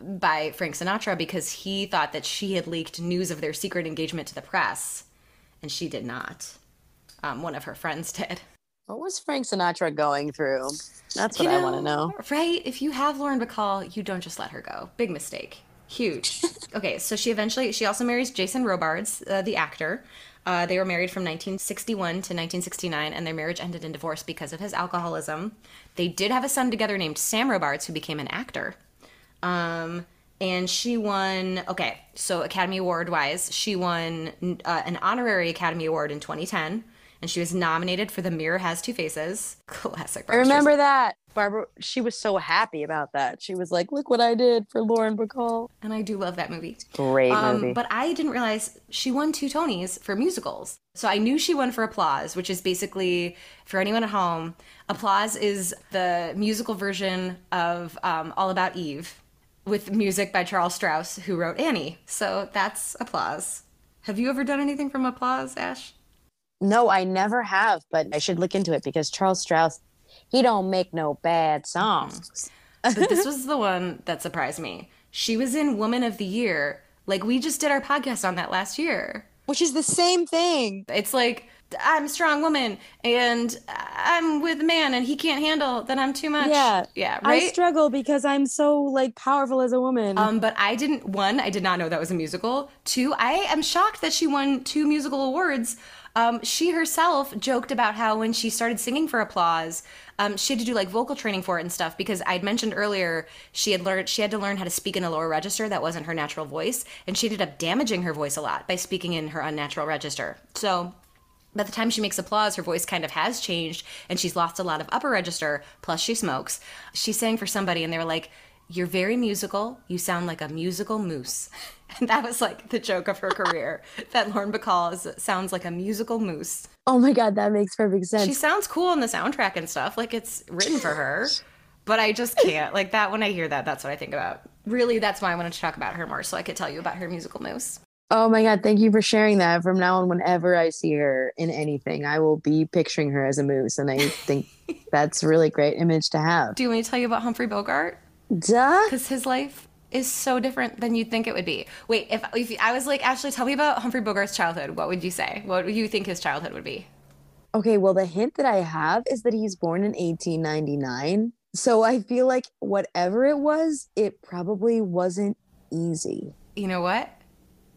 by Frank Sinatra because he thought that she had leaked news of their secret engagement to the press, and she did not. Um, one of her friends did. what was Frank Sinatra going through? That's what I want to know. Right? If you have Lauren Bacall, you don't just let her go. Big mistake. Huge. okay, so she eventually, she also marries Jason Robards, uh, the actor. Uh, they were married from 1961 to 1969, and their marriage ended in divorce because of his alcoholism. They did have a son together named Sam Robards, who became an actor. Um, and she won, okay, so Academy Award wise, she won uh, an honorary Academy Award in 2010 and she was nominated for The Mirror Has Two Faces. Classic. I remember that. Barbara, she was so happy about that. She was like, "Look what I did for Lauren Bacall." And I do love that movie. Great um, movie. But I didn't realize she won two Tonys for musicals. So I knew she won for Applause, which is basically for anyone at home. Applause is the musical version of um, All About Eve, with music by Charles Strouse, who wrote Annie. So that's Applause. Have you ever done anything from Applause, Ash? No, I never have, but I should look into it because Charles Strouse, he don't make no bad songs. but this was the one that surprised me. She was in Woman of the Year. Like we just did our podcast on that last year. Which is the same thing. It's like I'm a strong woman and I'm with a man and he can't handle that I'm too much. Yeah. Yeah. Right. I struggle because I'm so like powerful as a woman. Um, but I didn't one, I did not know that was a musical. Two, I am shocked that she won two musical awards um, she herself joked about how when she started singing for applause, um, she had to do like vocal training for it and stuff because I'd mentioned earlier she had learned she had to learn how to speak in a lower register that wasn't her natural voice, and she ended up damaging her voice a lot by speaking in her unnatural register. So by the time she makes applause, her voice kind of has changed and she's lost a lot of upper register, plus she smokes. She sang for somebody and they were like, You're very musical. You sound like a musical moose. And that was like the joke of her career that Lauren Bacall is, sounds like a musical moose. Oh my God, that makes perfect sense. She sounds cool in the soundtrack and stuff. Like it's written for her. But I just can't. Like that, when I hear that, that's what I think about. Really, that's why I wanted to talk about her more so I could tell you about her musical moose. Oh my God, thank you for sharing that. From now on, whenever I see her in anything, I will be picturing her as a moose. And I think that's a really great image to have. Do you want me to tell you about Humphrey Bogart? Duh. Because his life is so different than you'd think it would be. Wait, if, if I was like, Ashley, tell me about Humphrey Bogart's childhood, what would you say? What would you think his childhood would be? Okay, well, the hint that I have is that he's born in 1899. So I feel like whatever it was, it probably wasn't easy. You know what?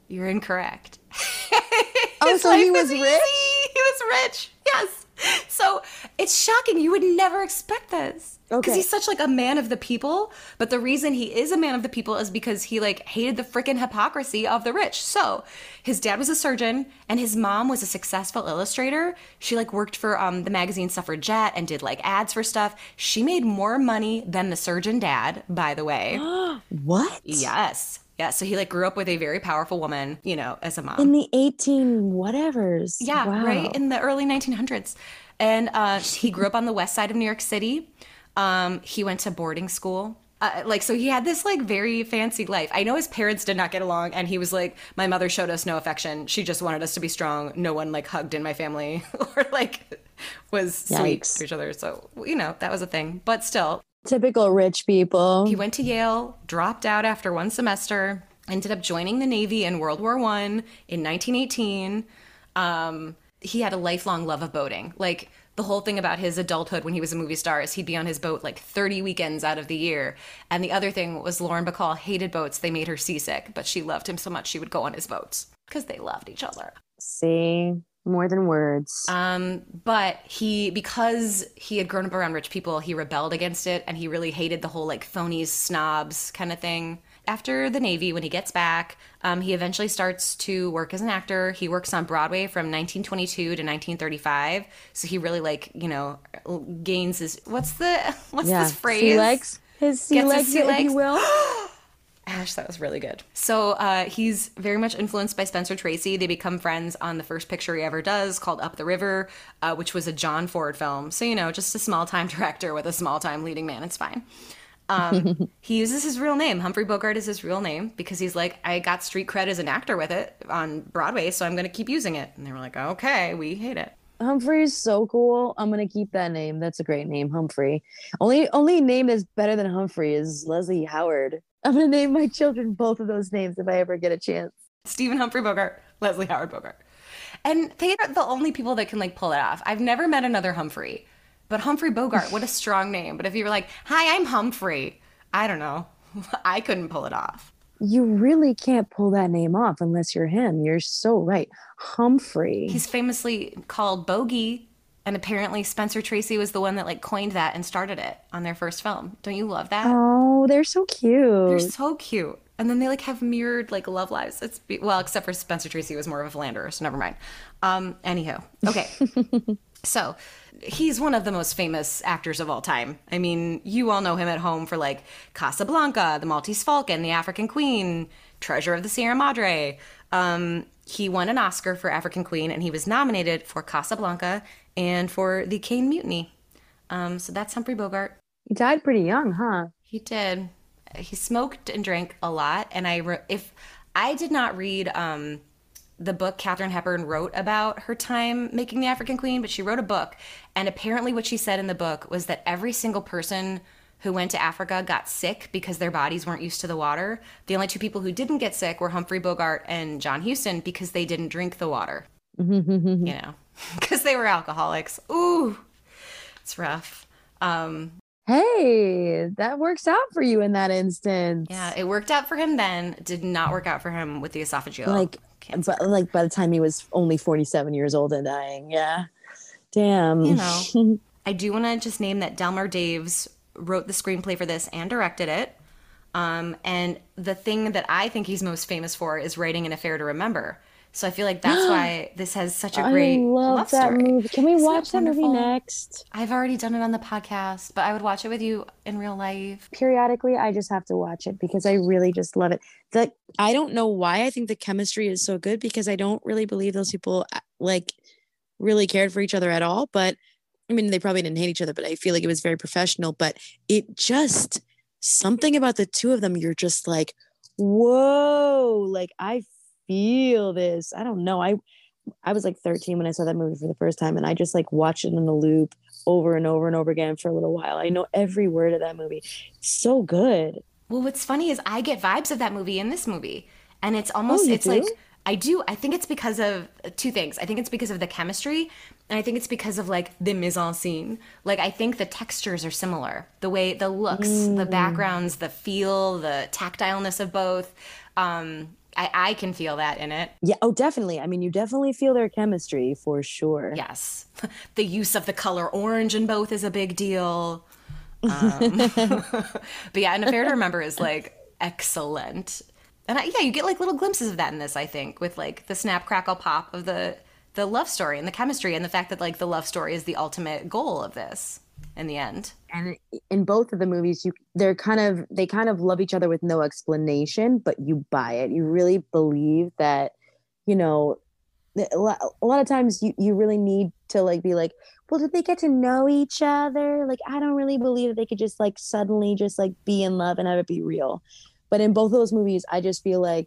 You're incorrect. oh, so he was, was rich? He was rich. Yes. So it's shocking. You would never expect this. Because okay. he's such like a man of the people. But the reason he is a man of the people is because he like hated the freaking hypocrisy of the rich. So his dad was a surgeon and his mom was a successful illustrator. She like worked for um, the magazine Suffragette and did like ads for stuff. She made more money than the surgeon dad, by the way. what? Yes. Yeah, so he like grew up with a very powerful woman, you know, as a mom. In the 18 whatevers. Yeah, wow. right in the early 1900s. And uh, he grew up on the west side of New York City. Um, he went to boarding school. Uh, like so he had this like very fancy life i know his parents did not get along and he was like my mother showed us no affection she just wanted us to be strong no one like hugged in my family or like was Yikes. sweet to each other so you know that was a thing but still typical rich people he went to yale dropped out after one semester ended up joining the navy in world war one in 1918 um, he had a lifelong love of boating like the whole thing about his adulthood when he was a movie star is he'd be on his boat like 30 weekends out of the year. And the other thing was Lauren Bacall hated boats. They made her seasick, but she loved him so much she would go on his boats because they loved each other. See, more than words. Um, but he because he had grown up around rich people, he rebelled against it and he really hated the whole like phonies, snobs kind of thing after the Navy, when he gets back, um, he eventually starts to work as an actor. He works on Broadway from 1922 to 1935. So he really like you know gains his what's the what's yeah. this phrase? Sea legs. His sea Gets legs, his sea legs. if you will. Ash, that was really good. So uh, he's very much influenced by Spencer Tracy. They become friends on the first picture he ever does called Up the River, uh, which was a John Ford film. So, you know, just a small time director with a small time leading man. It's fine. Um, he uses his real name. Humphrey Bogart is his real name because he's like, I got street cred as an actor with it on Broadway, so I'm going to keep using it. And they were like, okay, we hate it. Humphrey is so cool. I'm gonna keep that name. That's a great name, Humphrey. Only only name that's better than Humphrey is Leslie Howard. I'm gonna name my children both of those names if I ever get a chance. Stephen Humphrey Bogart, Leslie Howard Bogart. And they are the only people that can like pull it off. I've never met another Humphrey, but Humphrey Bogart, what a strong name. But if you were like, "Hi, I'm Humphrey," I don't know, I couldn't pull it off. You really can't pull that name off unless you're him. You're so right, Humphrey. He's famously called Bogey, and apparently Spencer Tracy was the one that like coined that and started it on their first film. Don't you love that? Oh, they're so cute. They're so cute. And then they like have mirrored like love lives. It's be- well, except for Spencer Tracy was more of a philanderer, so never mind. Um, anyhow, okay. so he's one of the most famous actors of all time. I mean, you all know him at home for like Casablanca, The Maltese Falcon, The African Queen, Treasure of the Sierra Madre. Um, he won an Oscar for African Queen, and he was nominated for Casablanca and for The Caine Mutiny. Um, so that's Humphrey Bogart. He died pretty young, huh? He did. He smoked and drank a lot, and I re- if I did not read um, the book Katharine Hepburn wrote about her time making the African Queen, but she wrote a book, and apparently what she said in the book was that every single person who went to Africa got sick because their bodies weren't used to the water. The only two people who didn't get sick were Humphrey Bogart and John Huston because they didn't drink the water. you know, because they were alcoholics. Ooh, it's rough. Um, Hey, that works out for you in that instance. Yeah, it worked out for him then. Did not work out for him with the esophageal. Like, cancer. but like by the time he was only 47 years old and dying. Yeah. Damn. you know, I do want to just name that Delmer Daves wrote the screenplay for this and directed it. Um, and the thing that I think he's most famous for is writing an affair to remember. So I feel like that's why this has such a great I love, love that story. movie. Can we Isn't watch that movie next? I've already done it on the podcast, but I would watch it with you in real life. Periodically, I just have to watch it because I really just love it. The I don't know why I think the chemistry is so good because I don't really believe those people uh, like really cared for each other at all. But I mean, they probably didn't hate each other, but I feel like it was very professional. But it just something about the two of them, you're just like, whoa, like I feel this. I don't know. I I was like 13 when I saw that movie for the first time, and I just like watched it in a loop over and over and over again for a little while. I know every word of that movie. It's so good. Well, what's funny is I get vibes of that movie in this movie, and it's almost you it's like? I do. I think it's because of uh, two things. I think it's because of the chemistry, and I think it's because of like the mise en scene. Like I think the textures are similar, the way the looks, the Mm. backgrounds, the feel, the tactileness of both. Um, I, I can feel that in it. Yeah. Oh, definitely. I mean, you definitely feel their chemistry for sure. Yes, the use of the color orange in both is a big deal. Um, but yeah, an affair to remember is like excellent, and I, yeah, you get like little glimpses of that in this. I think with like the snap crackle pop of the the love story and the chemistry and the fact that like the love story is the ultimate goal of this in the end. And in both of the movies, you they're kind of they kind of love each other with no explanation, but you buy it. You really believe that, you know, a lot, of times you you really need to like be like, well, did they get to know each other? Like, I don't really believe that they could just like suddenly just like be in love and have it be real. But in both of those movies, I just feel like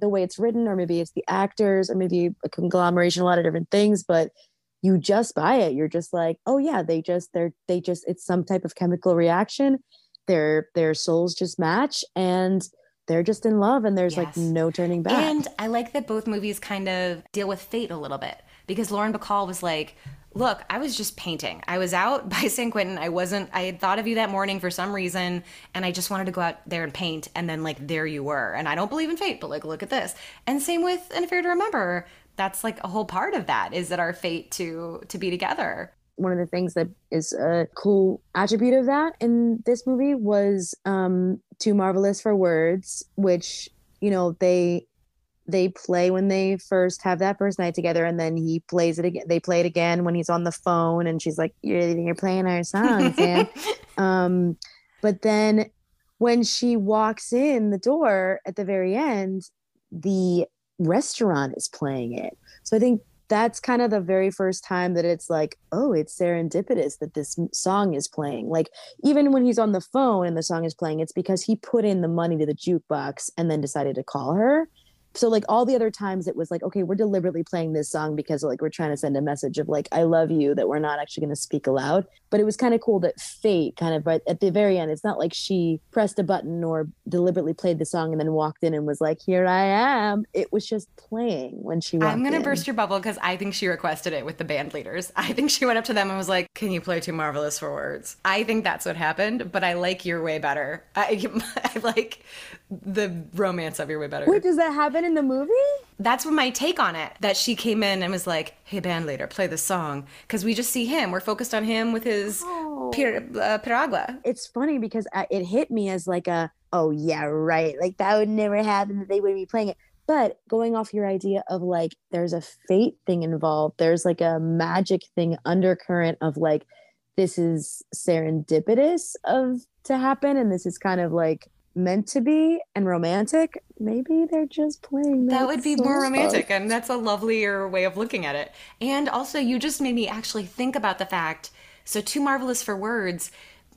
the way it's written, or maybe it's the actors, or maybe a conglomeration, a lot of different things, but you just buy it. You're just like, oh yeah, they just they're they just it's some type of chemical reaction. Their their souls just match and they're just in love and there's like no turning back. And I like that both movies kind of deal with fate a little bit because Lauren Bacall was like, Look, I was just painting. I was out by San Quentin. I wasn't, I had thought of you that morning for some reason, and I just wanted to go out there and paint. And then, like, there you were. And I don't believe in fate, but like, look at this. And same with An Affair to Remember. That's like a whole part of that is that our fate to to be together. one of the things that is a cool attribute of that in this movie was um too marvelous for words which you know they they play when they first have that first night together and then he plays it again they play it again when he's on the phone and she's like you're you're playing our song um but then when she walks in the door at the very end the restaurant is playing it. So i think that's kind of the very first time that it's like, oh, it's serendipitous that this song is playing. Like even when he's on the phone and the song is playing, it's because he put in the money to the jukebox and then decided to call her so like all the other times it was like okay we're deliberately playing this song because like we're trying to send a message of like i love you that we're not actually going to speak aloud. But it was kind of cool that fate kind of but at the very end it's not like she pressed a button or deliberately played the song and then walked in and was like here i am. It was just playing when she i'm going to burst your bubble because i think she requested it with the band leaders. I think she went up to them and was like can you play too marvelous for words? I think that's what happened but i like your way better. I, I like the romance of your way better. Wait does that happen in the movie? That's my take on it. That she came in and was like, "Hey, band leader, play the song," because we just see him. We're focused on him with his oh. pir- uh, piragua. It's funny because it hit me as like a, "Oh yeah, right." Like that would never happen. That they wouldn't be playing it. But going off your idea of like, there's a fate thing involved. There's like a magic thing undercurrent of like, this is serendipitous of to happen, and this is kind of like meant to be and romantic, maybe they're just playing that. that would be more romantic, and that's a lovelier way of looking at it. And also, you just made me actually think about the fact. So, too marvelous for words.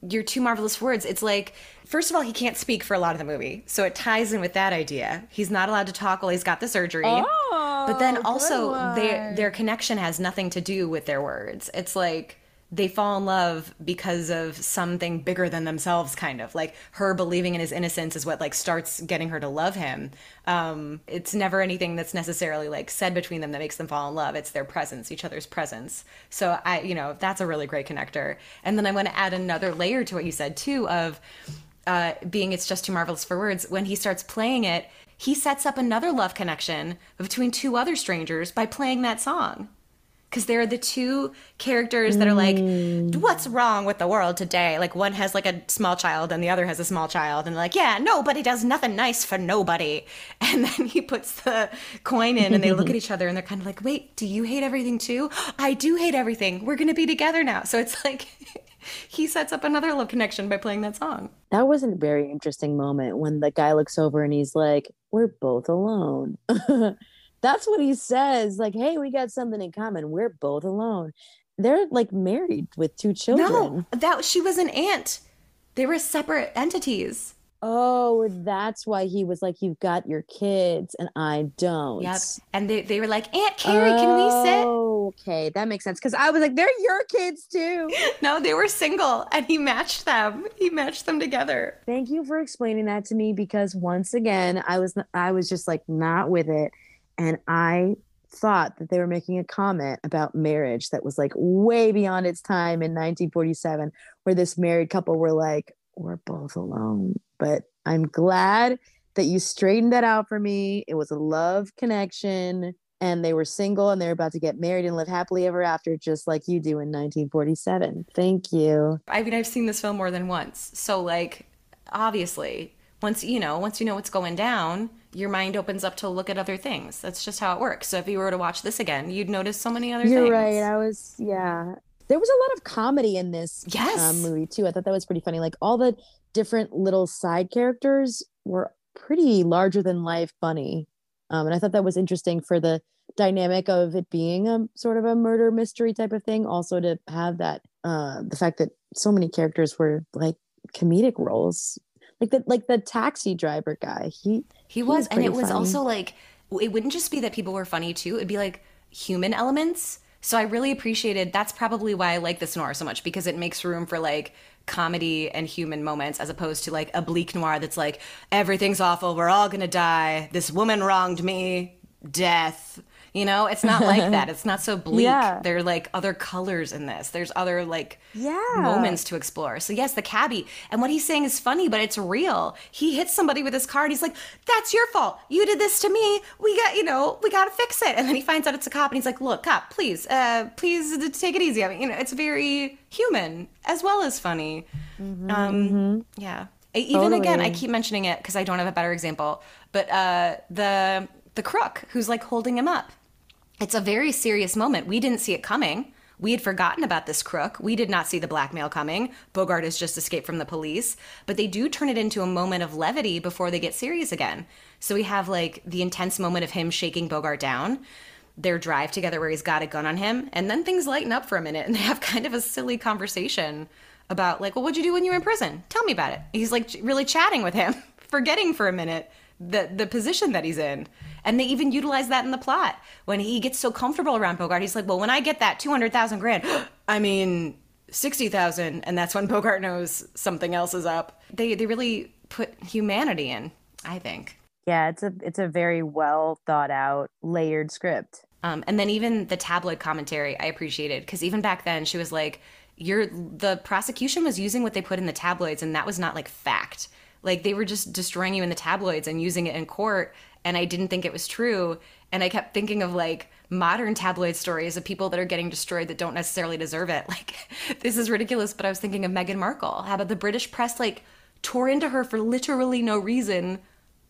You're too marvelous for words. It's like, first of all, he can't speak for a lot of the movie, so it ties in with that idea. He's not allowed to talk while he's got the surgery. Oh, but then oh, also, their their connection has nothing to do with their words. It's like they fall in love because of something bigger than themselves kind of. Like her believing in his innocence is what like starts getting her to love him. Um, it's never anything that's necessarily like said between them that makes them fall in love. It's their presence each other's presence. So i you know that's a really great connector. And then i want to add another layer to what you said too of uh, being it's just too marvelous for words. When he starts playing it he sets up another love connection between two other strangers by playing that song because they're the two characters that are like, mm. what's wrong with the world today? Like one has like a small child and the other has a small child, and like, yeah, nobody does nothing nice for nobody. And then he puts the coin in, and they look at each other, and they're kind of like, wait, do you hate everything too? I do hate everything. We're gonna be together now. So it's like. he sets up another love connection by playing that song. That was a very interesting moment when the guy looks over and he's like, We're both alone. That's what he says. Like, hey, we got something in common. We're both alone. They're like married with two children. No, that she was an aunt. They were separate entities. Oh, that's why he was like, You've got your kids and I don't. Yep. And they, they were like, Aunt Carrie, oh, can we sit? Oh, okay, that makes sense. Because I was like, They're your kids too. no, they were single and he matched them. He matched them together. Thank you for explaining that to me because once again, I was I was just like not with it and I thought that they were making a comment about marriage that was like way beyond its time in 1947 where this married couple were like we're both alone but i'm glad that you straightened that out for me. It was a love connection. And they were single and they were about to get married and live happily ever after just like you do in 1947 thank you. I mean i've seen this film more than once. So like obviously once you know once you know what's going down your mind opens up to look at other things. That's just how it works. So if you were to watch this again, you'd notice so many other You're things. right. I was, yeah. There was a lot of comedy in this yes. um, movie too. I thought that was pretty funny. Like all the different little side characters were pretty larger than life funny. Um, and I thought that was interesting for the dynamic of it being a sort of a murder mystery type of thing. Also to have that, uh, the fact that so many characters were like comedic roles like the like the taxi driver guy he he was and it was funny. also like it wouldn't just be that people were funny too it'd be like human elements so i really appreciated that's probably why i like this noir so much because it makes room for like comedy and human moments as opposed to like a bleak noir that's like everything's awful we're all gonna die this woman wronged me death you know, it's not like that. It's not so bleak. Yeah. There are like other colors in this. There's other like yeah. moments to explore. So yes, the cabbie and what he's saying is funny, but it's real. He hits somebody with his car and he's like, "That's your fault. You did this to me. We got, you know, we got to fix it." And then he finds out it's a cop and he's like, "Look, cop, please, uh, please take it easy." I mean, you know, it's very human as well as funny. Mm-hmm, um, mm-hmm. yeah. Even totally. again, I keep mentioning it because I don't have a better example, but uh, the the crook who's like holding him up it's a very serious moment. We didn't see it coming. We had forgotten about this crook. We did not see the blackmail coming. Bogart has just escaped from the police. But they do turn it into a moment of levity before they get serious again. So we have like the intense moment of him shaking Bogart down. their drive together where he's got a gun on him. And then things lighten up for a minute and they have kind of a silly conversation about, like, well, what'd you do when you were in prison? Tell me about it. He's like really chatting with him, forgetting for a minute the, the position that he's in. And they even utilize that in the plot. When he gets so comfortable around Bogart, he's like, well, when I get that 200,000 grand, I mean, 60,000. And that's when Bogart knows something else is up. They, they really put humanity in, I think. Yeah, it's a it's a very well thought out, layered script. Um, and then even the tabloid commentary, I appreciated because even back then she was like, "You're the prosecution was using what they put in the tabloids, and that was not like fact. Like they were just destroying you in the tabloids and using it in court, and I didn't think it was true. And I kept thinking of like modern tabloid stories of people that are getting destroyed that don't necessarily deserve it. Like this is ridiculous, but I was thinking of Meghan Markle. How about the British press like tore into her for literally no reason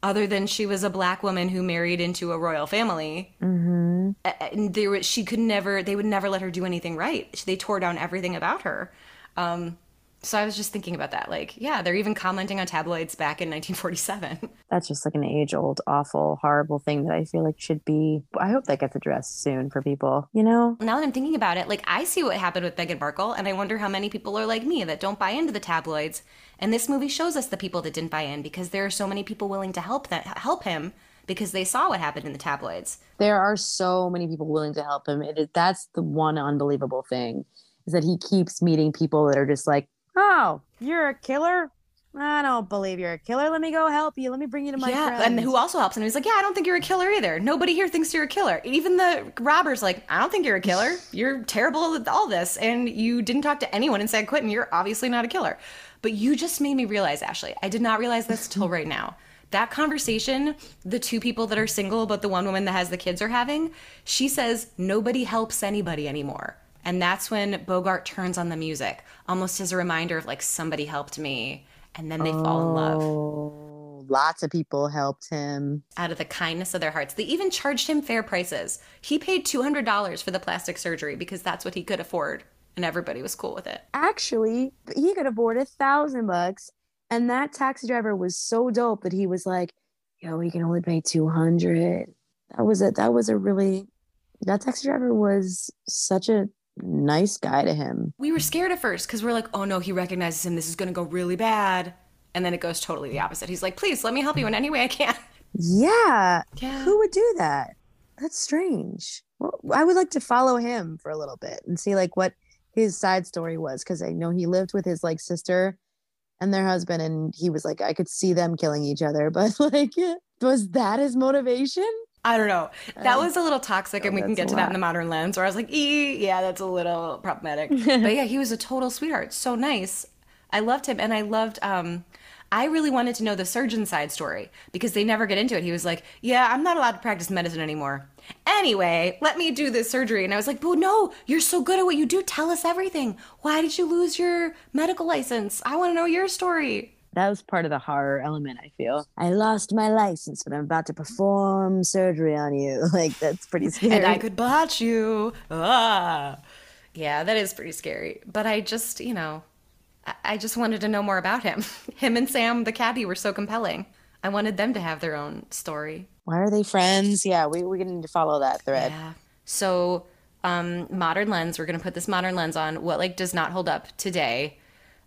other than she was a black woman who married into a royal family. Mm-hmm. And there was, she could never, they would never let her do anything right. They tore down everything about her. Um, so I was just thinking about that. Like, yeah, they're even commenting on tabloids back in 1947. That's just like an age old, awful, horrible thing that I feel like should be. I hope that gets addressed soon for people, you know? Now that I'm thinking about it, like, I see what happened with Meghan Markle, and I wonder how many people are like me that don't buy into the tabloids. And this movie shows us the people that didn't buy in because there are so many people willing to help that help him because they saw what happened in the tabloids. There are so many people willing to help him. It is, that's the one unbelievable thing is that he keeps meeting people that are just like, Oh, you're a killer? I don't believe you're a killer. Let me go help you. Let me bring you to my yeah, friends. and who also helps him? He's like, yeah, I don't think you're a killer either. Nobody here thinks you're a killer. Even the robber's like, I don't think you're a killer. You're terrible at all this, and you didn't talk to anyone in San Quentin. You're obviously not a killer. But you just made me realize, Ashley. I did not realize this till right now. That conversation, the two people that are single, but the one woman that has the kids are having, she says nobody helps anybody anymore. And that's when Bogart turns on the music, almost as a reminder of like somebody helped me. And then they oh, fall in love. Oh, lots of people helped him. Out of the kindness of their hearts. They even charged him fair prices. He paid $200 for the plastic surgery because that's what he could afford. And everybody was cool with it. Actually, he could afford a thousand bucks. And that taxi driver was so dope that he was like, yo, he can only pay 200. That was a, that was a really, that taxi driver was such a nice guy to him. We were scared at first because we're like, oh no, he recognizes him. This is going to go really bad. And then it goes totally the opposite. He's like, please let me help you in any way I can. Yeah. Yeah. Who would do that? That's strange. Well, I would like to follow him for a little bit and see like what his side story was because I know he lived with his like sister and their husband and he was like I could see them killing each other but like was that his motivation? I don't know. That was a little toxic, and we can get to that in the modern lens. Where I was like, "E, yeah, that's a little problematic." but yeah, he was a total sweetheart. So nice. I loved him, and I loved. um I really wanted to know the surgeon side story because they never get into it. He was like, "Yeah, I'm not allowed to practice medicine anymore." Anyway, let me do this surgery, and I was like, "But no, you're so good at what you do. Tell us everything. Why did you lose your medical license? I want to know your story." That was part of the horror element i feel. I lost my license but i'm about to perform surgery on you. Like that's pretty scary and i could botch you. Ah. Yeah that is pretty scary. But i just you know i just wanted to know more about him. Him and sam the cabbie were so compelling. I wanted them to have their own story. Why are they friends? Yeah we, we need to follow that thread. Yeah. So um modern lens we're gonna put this modern lens on. What like does not hold up today?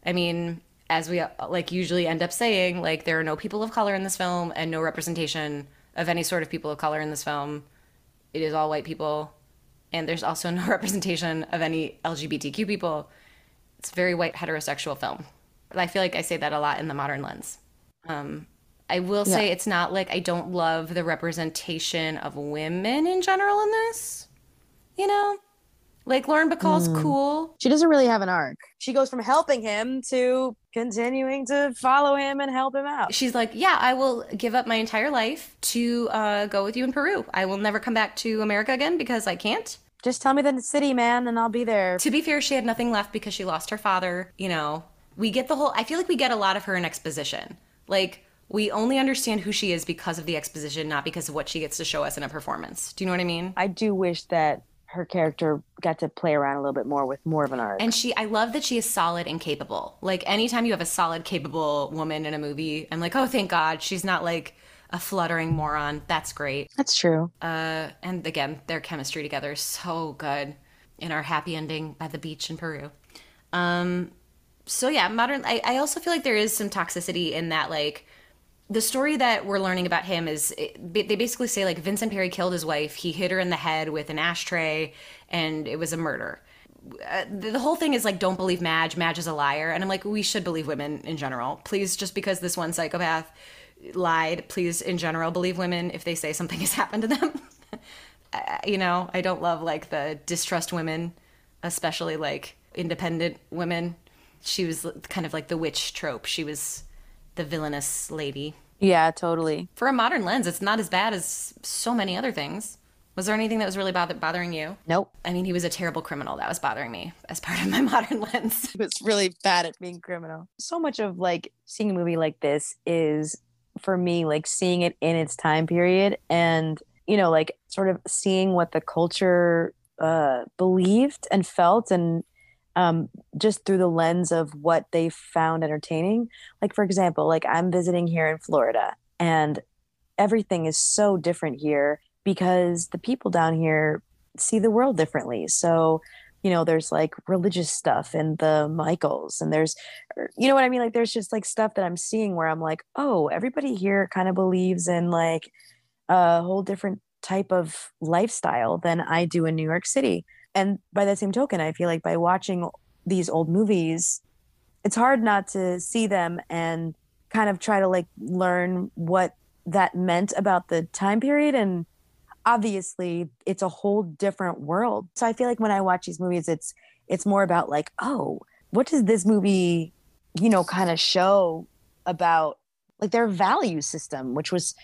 I mean as we like usually end up saying, like there are no people of color in this film and no representation of any sort of people of color in this film. It is all white people, and there's also no representation of any LGBTQ people. It's a very white heterosexual film. I feel like I say that a lot in the modern lens. Um, I will say yeah. it's not like I don't love the representation of women in general in this. You know, like Lauren Bacall's mm. cool. She doesn't really have an arc. She goes from helping him to continuing to follow him and help him out. She's like, "Yeah, I will give up my entire life to uh, go with you in Peru. I will never come back to America again because I can't." Just tell me the city, man, and I'll be there. To be fair, she had nothing left because she lost her father. You know, we get the whole. I feel like we get a lot of her in exposition. Like we only understand who she is because of the exposition, not because of what she gets to show us in a performance. Do you know what I mean? I do wish that her character got to play around a little bit more with more of an arc. And she, I love that she is solid and capable. Like anytime you have a solid, capable woman in a movie, I'm like, oh, thank God, she's not like a fluttering moron. That's great. That's true. Uh, and again, their chemistry together is so good in our happy ending by the beach in Peru. Um, so yeah, modern. I, I also feel like there is some toxicity in that, like the story that we're learning about him is they basically say like Vincent Parry killed his wife. He hit her in the head with an ashtray, and it was a murder. Uh, the whole thing is like don't believe Madge. Madge is a liar, and I'm like we should believe women in general. Please, just because this one psychopath lied, please in general believe women if they say something has happened to them. uh, you know, I don't love like the distrust women, especially like independent women. She was kind of like the witch trope. She was the villainous lady. Yeah, totally. For a modern lens, it's not as bad as so many other things. Was there anything that was really bother- bothering you? Nope. I mean, he was a terrible criminal. That was bothering me as part of my modern lens. He was really bad at being criminal. So much of like seeing a movie like this is for me like seeing it in its time period and you know like sort of seeing what the culture uh believed and felt and um, just through the lens of what they found entertaining. Like, for example, like I'm visiting here in Florida and everything is so different here because the people down here see the world differently. So, you know, there's like religious stuff in the Michaels, and there's, er, you know what I mean? Like, there's just like stuff that I'm seeing where I'm like, oh, everybody here kind of believes in like a whole different type of lifestyle than I do in New York City and by that same token i feel like by watching these old movies it's hard not to see them and kind of try to like learn what that meant about the time period. And obviously it's a whole different world. So i feel like when i watch these movies it's it's more about like oh what does this movie you know kind of show about like their value system which was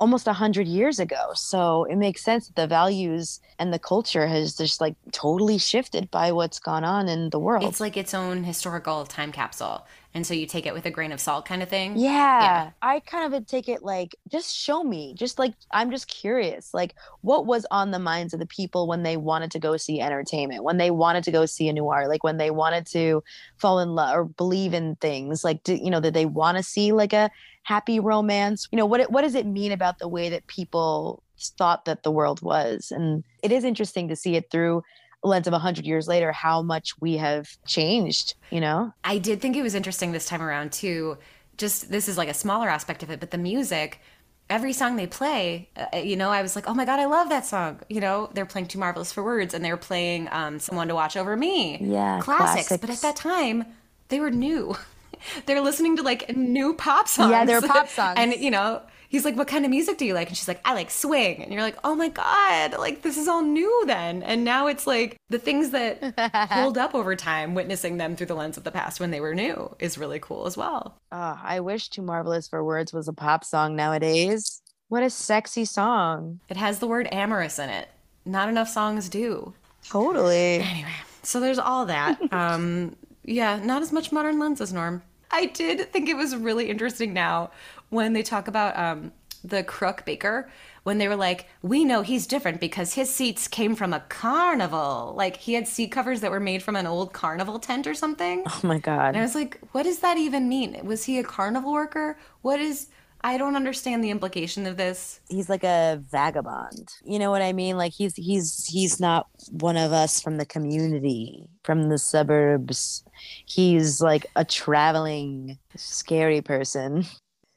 almost a hundred years ago. So it makes sense that the values and the culture has just like totally shifted by what's gone on in the world. It's like its own historical time capsule. And so you take it with a grain of salt kind of thing. Yeah. yeah. I kind of take it like, just show me. Just like, I'm just curious. Like, what was on the minds of the people when they wanted to go see entertainment, when they wanted to go see a noir, like when they wanted to fall in love or believe in things? Like, do, you know, that they want to see like a happy romance? You know, what, what does it mean about the way that people thought that the world was? And it is interesting to see it through a lens of 100 years later how much we have changed you know i did think it was interesting this time around too just this is like a smaller aspect of it but the music every song they play uh, you know i was like oh my god i love that song you know they're playing too marvelous for words and they're playing um, someone to watch over me yeah classics, classics. but at that time they were new they're listening to like new pop songs yeah they're pop songs and you know he's like, What kind of music do you like? And she's like, I like swing. And you're like, Oh my God, like this is all new then. And now it's like the things that hold up over time, witnessing them through the lens of the past when they were new is really cool as well. Oh, I wish Too Marvelous for Words was a pop song nowadays. What a sexy song. It has the word amorous in it. Not enough songs do. Totally. Anyway, so there's all that. um, yeah, not as much modern lenses, Norm. I did think it was really interesting now when they talk about um, the crook baker when they were like, we know he's different because his seats came from a carnival. Like he had seat covers that were made from an old carnival tent or something. Oh my God. And I was like, what does that even mean? Was he a carnival worker? What is. I don't understand the implication of this. He's like a vagabond. You know what I mean? Like he's he's he's not one of us from the community, from the suburbs. He's like a traveling scary person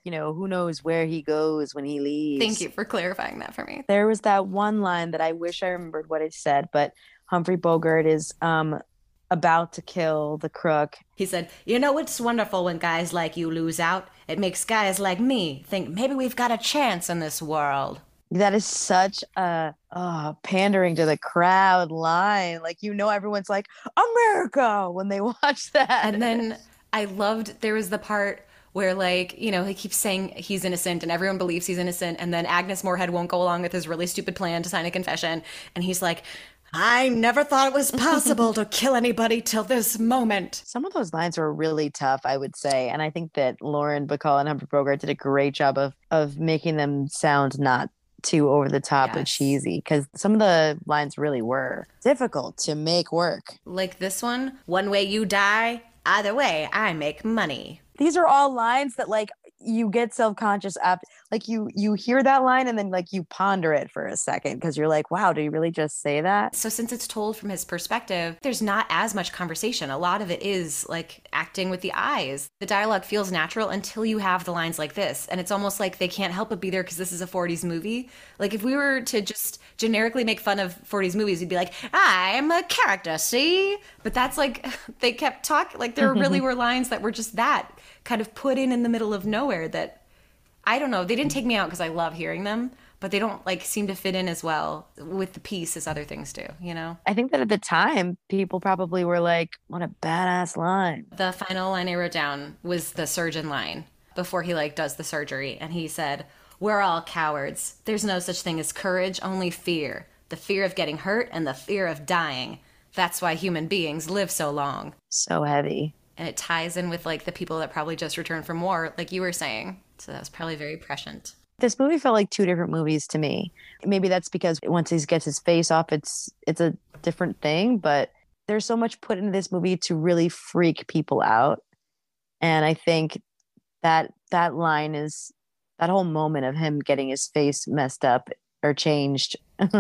you know, who knows where he goes when he leaves. Thank you for clarifying that for me. There was that one line that I wish I remembered what it said, but Humphrey Bogart is um about to kill the crook. He said, You know, it's wonderful when guys like you lose out. It makes guys like me think maybe we've got a chance in this world. That is such a oh, pandering to the crowd line. Like, you know, everyone's like, America when they watch that. And then I loved, there was the part where like you know he keeps saying he's innocent and everyone believes he's innocent and then agnes moorehead won't go along with his really stupid plan to sign a confession and he's like I never thought it was possible to kill anybody till this moment. Some of those lines were really tough, I would say, and I think that Lauren Bacall and Humphrey Bogart did a great job of of making them sound not too over the top yes. and cheesy because some of the lines really were difficult to make work. Like this one, one way you die, either way I make money these are all lines that like you get self-conscious after like you you hear that line and then like you ponder it for a second because you're like wow did he really just say that? So since it's told from his perspective there's not as much conversation. A lot of it is like acting with the eyes. The dialogue feels natural until you have the lines like this and it's almost like they can't help but be there because this is a 40s movie. Like if we were to just generically make fun of 40s movies we'd be like i'm a character see? But that's like they kept talking like there really were lines that were just that kind of put in in the middle of nowhere that I don't know. They didn't take me out because I love hearing them, but they don't like seem to fit in as well with the piece as other things do, you know? I think that at the time, people probably were like, what a badass line. The final line I wrote down was the surgeon line before he like does the surgery. And he said, We're all cowards. There's no such thing as courage, only fear. The fear of getting hurt and the fear of dying. That's why human beings live so long. So heavy and it ties in with like the people that probably just returned from war like you were saying so that was probably very prescient. This movie felt like two different movies to me. Maybe that's because once he gets his face off it's it's a different thing but there's so much put into this movie to really freak people out. And i think that that line is that whole moment of him getting his face messed up or changed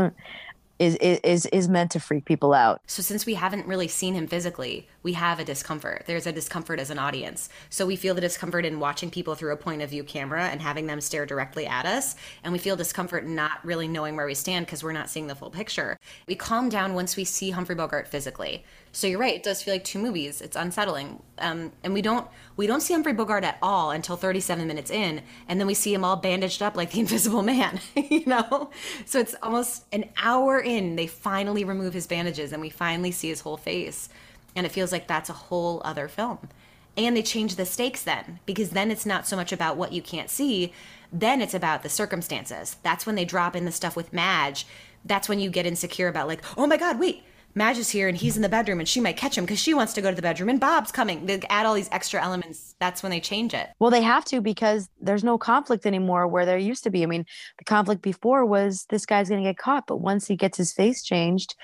is is is meant to freak people out. So since we haven't really seen him physically, we have a discomfort. There's a discomfort as an audience. So we feel the discomfort in watching people through a point of view camera and having them stare directly at us, and we feel discomfort not really knowing where we stand because we're not seeing the full picture. We calm down once we see Humphrey Bogart physically. So you're right; it does feel like two movies. It's unsettling, um, and we don't we don't see Humphrey Bogart at all until 37 minutes in, and then we see him all bandaged up like the Invisible Man. you know, so it's almost an hour in. They finally remove his bandages, and we finally see his whole face, and it feels like that's a whole other film. And they change the stakes then, because then it's not so much about what you can't see, then it's about the circumstances. That's when they drop in the stuff with Madge. That's when you get insecure about like, oh my God, wait Madge is here and he's in the bedroom and she might catch him because she wants to go to the bedroom and Bob's coming. They add all these extra elements. That's when they change it. Well, they have to because there's no conflict anymore where there used to be. I mean, the conflict before was this guy's going to get caught, but once he gets his face changed,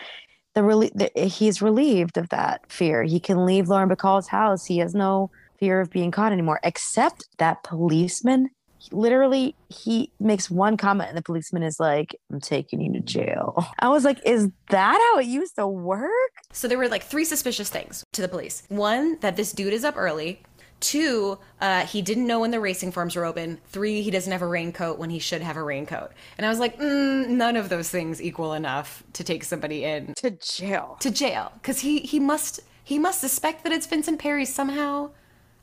the, the eh, he's relieved of that fear. He can leave Lauren Bacall's house. He has no fear of being caught anymore, except that policeman literally he makes one comment and the policeman is like i'm taking you to jail i was like is that how it used to work so there were like three suspicious things to the police one that this dude is up early Two, uh, he didn't know when the racing forms were open. Three, he doesn't have a raincoat when he should have a raincoat. And I was like, mm, none of those things equal enough to take somebody in to jail. To jail, because he he must he must suspect that it's Vincent Parry somehow.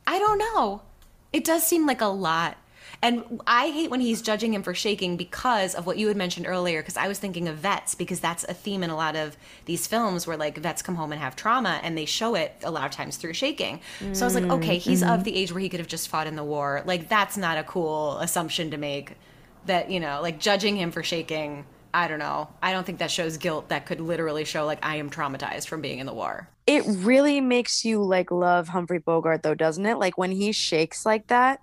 I don't know. It does seem like a lot and I hate when he's judging him for shaking because of what you had mentioned earlier. Because I was thinking of vets, because that's a theme in a lot of these films where like vets come home and have trauma and they show it a lot of times through shaking. So I was like, mm, okay, he's mm-hmm. of the age where he could have just fought in the war. Like, that's not a cool assumption to make that, you know, like judging him for shaking. I don't know. I don't think that shows guilt that could literally show like I am traumatized from being in the war. It really makes you like love Humphrey Bogart though, doesn't it? Like when he shakes like that,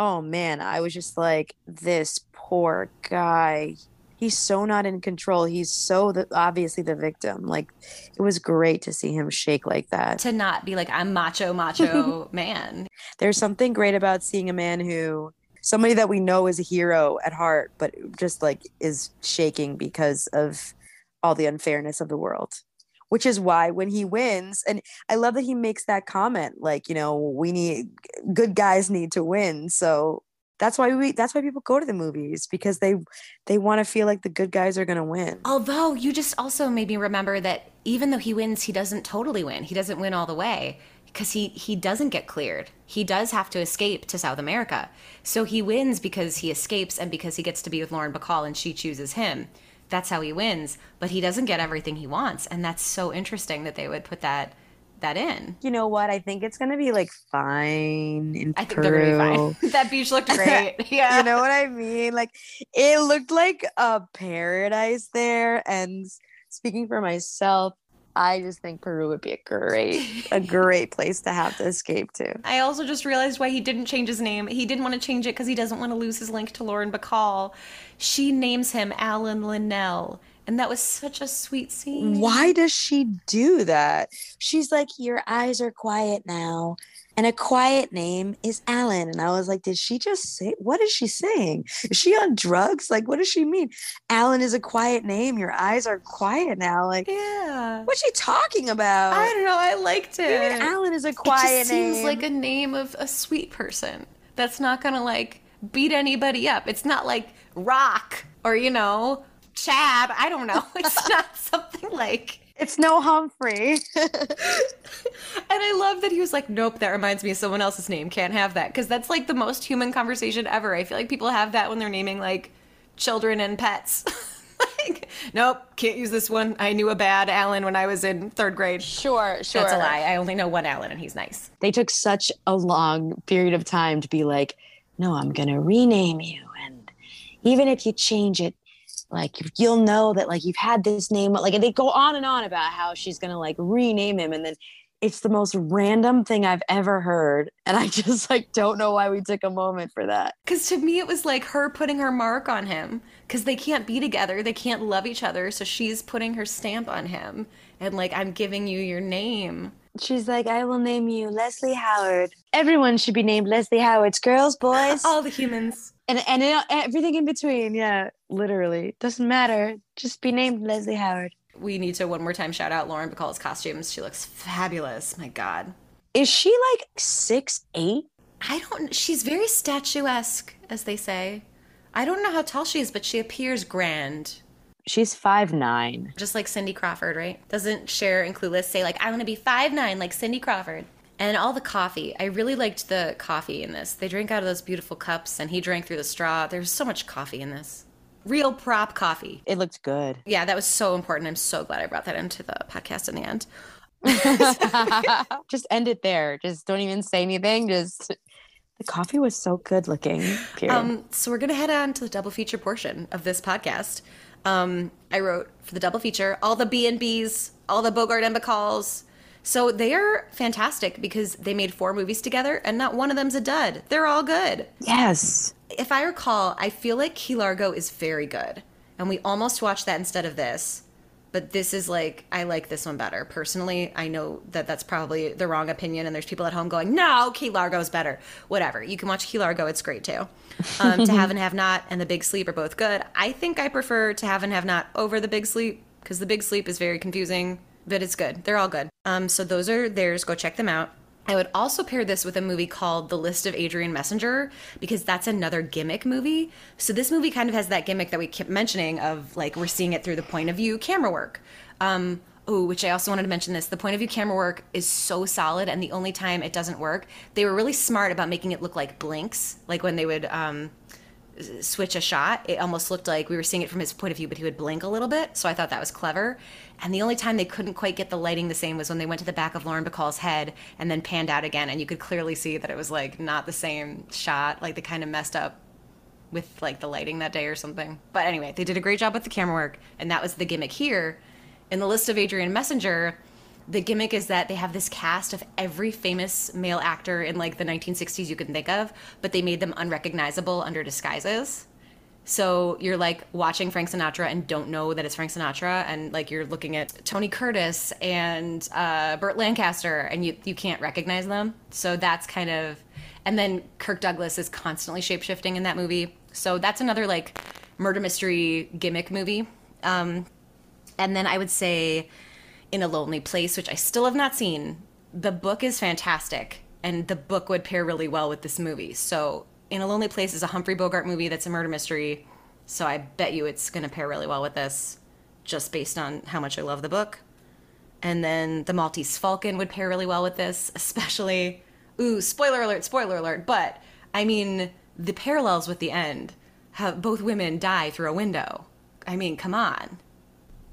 oh man, I was just like, this poor guy. He's so not in control. He's so the, obviously the victim. Like, it was great to see him shake like that. To not be like, I'm macho, macho man. There's something great about seeing a man who, somebody that we know is a hero at heart, but just like is shaking because of all the unfairness of the world which is why when he wins and i love that he makes that comment like you know we need good guys need to win. So that's why we that's why people go to the movies because they they want to feel like the good guys are going to win. Although you just also made me remember that even though he wins he doesn't totally win. He doesn't win all the way because he he doesn't get cleared. He does have to escape to south america. So he wins because he escapes and because he gets to be with lauren bacall and she chooses him that's how he wins but he doesn't get everything he wants and that's so interesting that they would put that that in. You know what? I think it's gonna be like fine in i think Peru. they're gonna be fine. that beach looked great. Yeah. you know what i mean? Like it looked like a paradise there. And speaking for myself I just think Peru would be a great, a great place to have to escape to. I also just realized why he didn't change his name. He didn't want to change it because he doesn't want to lose his link to Lauren Bacall. She names him Alan Linnell. And that was such a sweet scene. Why does she do that? She's like, Your eyes are quiet now. And a quiet name is Alan. And I was like, did she just say, what is she saying? Is she on drugs? Like, what does she mean? Alan is a quiet name. Your eyes are quiet now. Like, Yeah. what's she talking about? I don't know. I liked it. Even Alan is a quiet name. it just seems like a name of a sweet person that's not gonna like beat anybody up. It's not like Rock or you know Chad. I don't know. It's not something like. It's no Humphrey. And I love that he was like, "Nope, that reminds me of someone else's name. Can't have that." Because that's like the most human conversation ever. I feel like people have that when they're naming like children and pets. like, nope, can't use this one. I knew a bad Alan when I was in third grade. sure, sure. That's a lie. I only know one Alan, and he's nice. They took such a long period of time to be like, no, I'm going to rename you. And even if you change it, like you'll know that like you've had this name. Like and they go on and on about how she's to like rename him. And then it's the most random thing I've ever heard. And I just like don't know why we took a moment for that. Because to me, it was like her putting her mark on him. Because they can't be together, they can't love each other. So she's putting her stamp on him. And like, I'm giving you your name. She's like, I will name you Leslie Howard. Everyone should be named Leslie Howard. Girls, boys. All the humans. and and it, everything in between. Yeah, literally doesn't matter. Just be named Leslie Howard. We need to one more time shout out Lauren Bacall's costumes. She looks fabulous. My God. Is she like six eight? I don't, she's very statuesque, as they say. I don't know how tall she is, but she appears grand. She's five nine. Just like Cindy Crawford, right? Doesn't Cher and Clueless say, like, I want to be five nine like Cindy Crawford? And all the coffee. I really liked the coffee in this. They drink out of those beautiful cups, and he drank through the straw. There's so much coffee in this. Real prop coffee. It looked good. Yeah, that was so important. I'm so glad I brought that into the podcast in the end. Just end it there. Just don't even say anything. Just the coffee was so good looking. Um, so we're gonna head on to the double feature portion of this podcast. Um, I wrote for the double feature all the B and B's, all the Bogart and Bacalls. So they are fantastic because they made four movies together, and not one of them's a dud. They're all good. yes. If I recall, I feel like Key Largo is very good, and we almost watched that instead of this. But this is like I like this one better personally. I know that that's probably the wrong opinion, and there's people at home going, "No, Key Largo's better." Whatever. You can watch Key Largo; it's great too. Um, to Have and Have Not and The Big Sleep are both good. I think I prefer To Have and Have Not over The Big Sleep because The Big Sleep is very confusing, but it's good. They're all good. Um, so those are theirs. Go check them out. I would also pair this with a movie called The List of Adrian Messenger because that's another gimmick movie. So this movie kind of has that gimmick that we kept mentioning of like we're seeing it through the point of view camera work. Um, oh, which I also wanted to mention this. The point of view camera work is so solid, and the only time it doesn't work, they were really smart about making it look like blinks, like when they would um, switch a shot, it almost looked like we were seeing it from his point of view, but he would blink a little bit. So I thought that was clever. And the only time they couldn't quite get the lighting the same was when they went to the back of Lauren Bacall's head and then panned out again. And you could clearly see that it was like not the same shot. Like they kind of messed up with like the lighting that day or something. But anyway, they did a great job with the camera work. And that was the gimmick here. In the list of Adrian Messenger, the gimmick is that they have this cast of every famous male actor in like the 1960s you can think of, but they made them unrecognizable under disguises. So you're like watching Frank Sinatra and don't know that it's Frank Sinatra, and like you're looking at Tony Curtis and uh, Burt Lancaster, and you you can't recognize them. So that's kind of, and then Kirk Douglas is constantly shapeshifting in that movie. So that's another like murder mystery gimmick movie. Um, and then I would say in a lonely place, which I still have not seen. The book is fantastic, and the book would pair really well with this movie. So, In a Lonely Place is a Humphrey Bogart movie that's a murder mystery. So, I bet you it's going to pair really well with this, just based on how much I love the book. And then The Maltese Falcon would pair really well with this, especially. Ooh, spoiler alert, spoiler alert. But, I mean, the parallels with the end have both women die through a window. I mean, come on.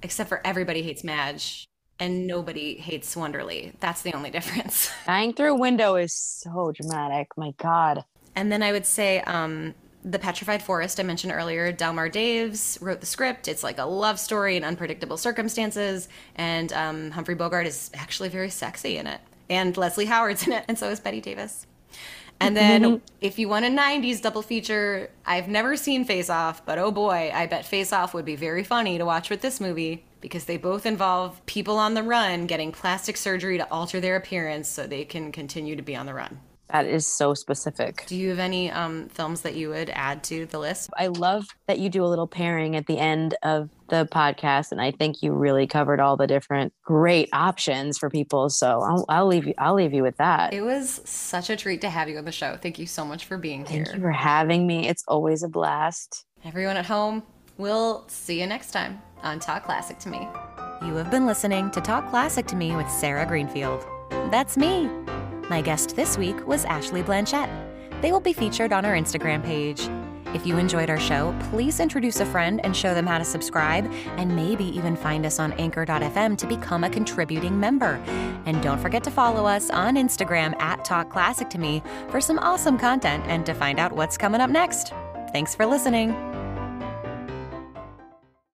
Except for everybody hates Madge and nobody hates Wonderly. That's the only difference. Dying through a window is so dramatic. My God. and then I would say um, The Petrified Forest, I mentioned earlier, Delmer Daves wrote the script. It's like a love story in unpredictable circumstances. And um, Humphrey Bogart is actually very sexy in it. And Leslie Howard's in it, and so is Bette Davis. And then if you want a 90s double feature, I've never seen Face Off, but oh boy, I bet Face Off would be very funny to watch with this movie. Because they both involve people on the run getting plastic surgery to alter their appearance so they can continue to be on the run. That is so specific. Do you have any um, films that you would add to the list? I love that you do a little pairing at the end of the podcast, and I think you really covered all the different great options for people. So I'll, I'll leave you. I'll leave you with that. It was such a treat to have you on the show. Thank you so much for being Thank here. Thank you for having me. It's always a blast. Everyone at home, we'll see you next time on Talk Classic to Me. You have been listening to Talk Classic to Me with Sarah Greenfield. That's me. My guest this week was Ashley Blanchette. They will be featured on our Instagram page. If you enjoyed our show, please introduce a friend and show them how to subscribe, and maybe even find us on anchor.fm to become a contributing member. And don't forget to follow us on Instagram at Talk Classic to Me for some awesome content and to find out what's coming up next. Thanks for listening.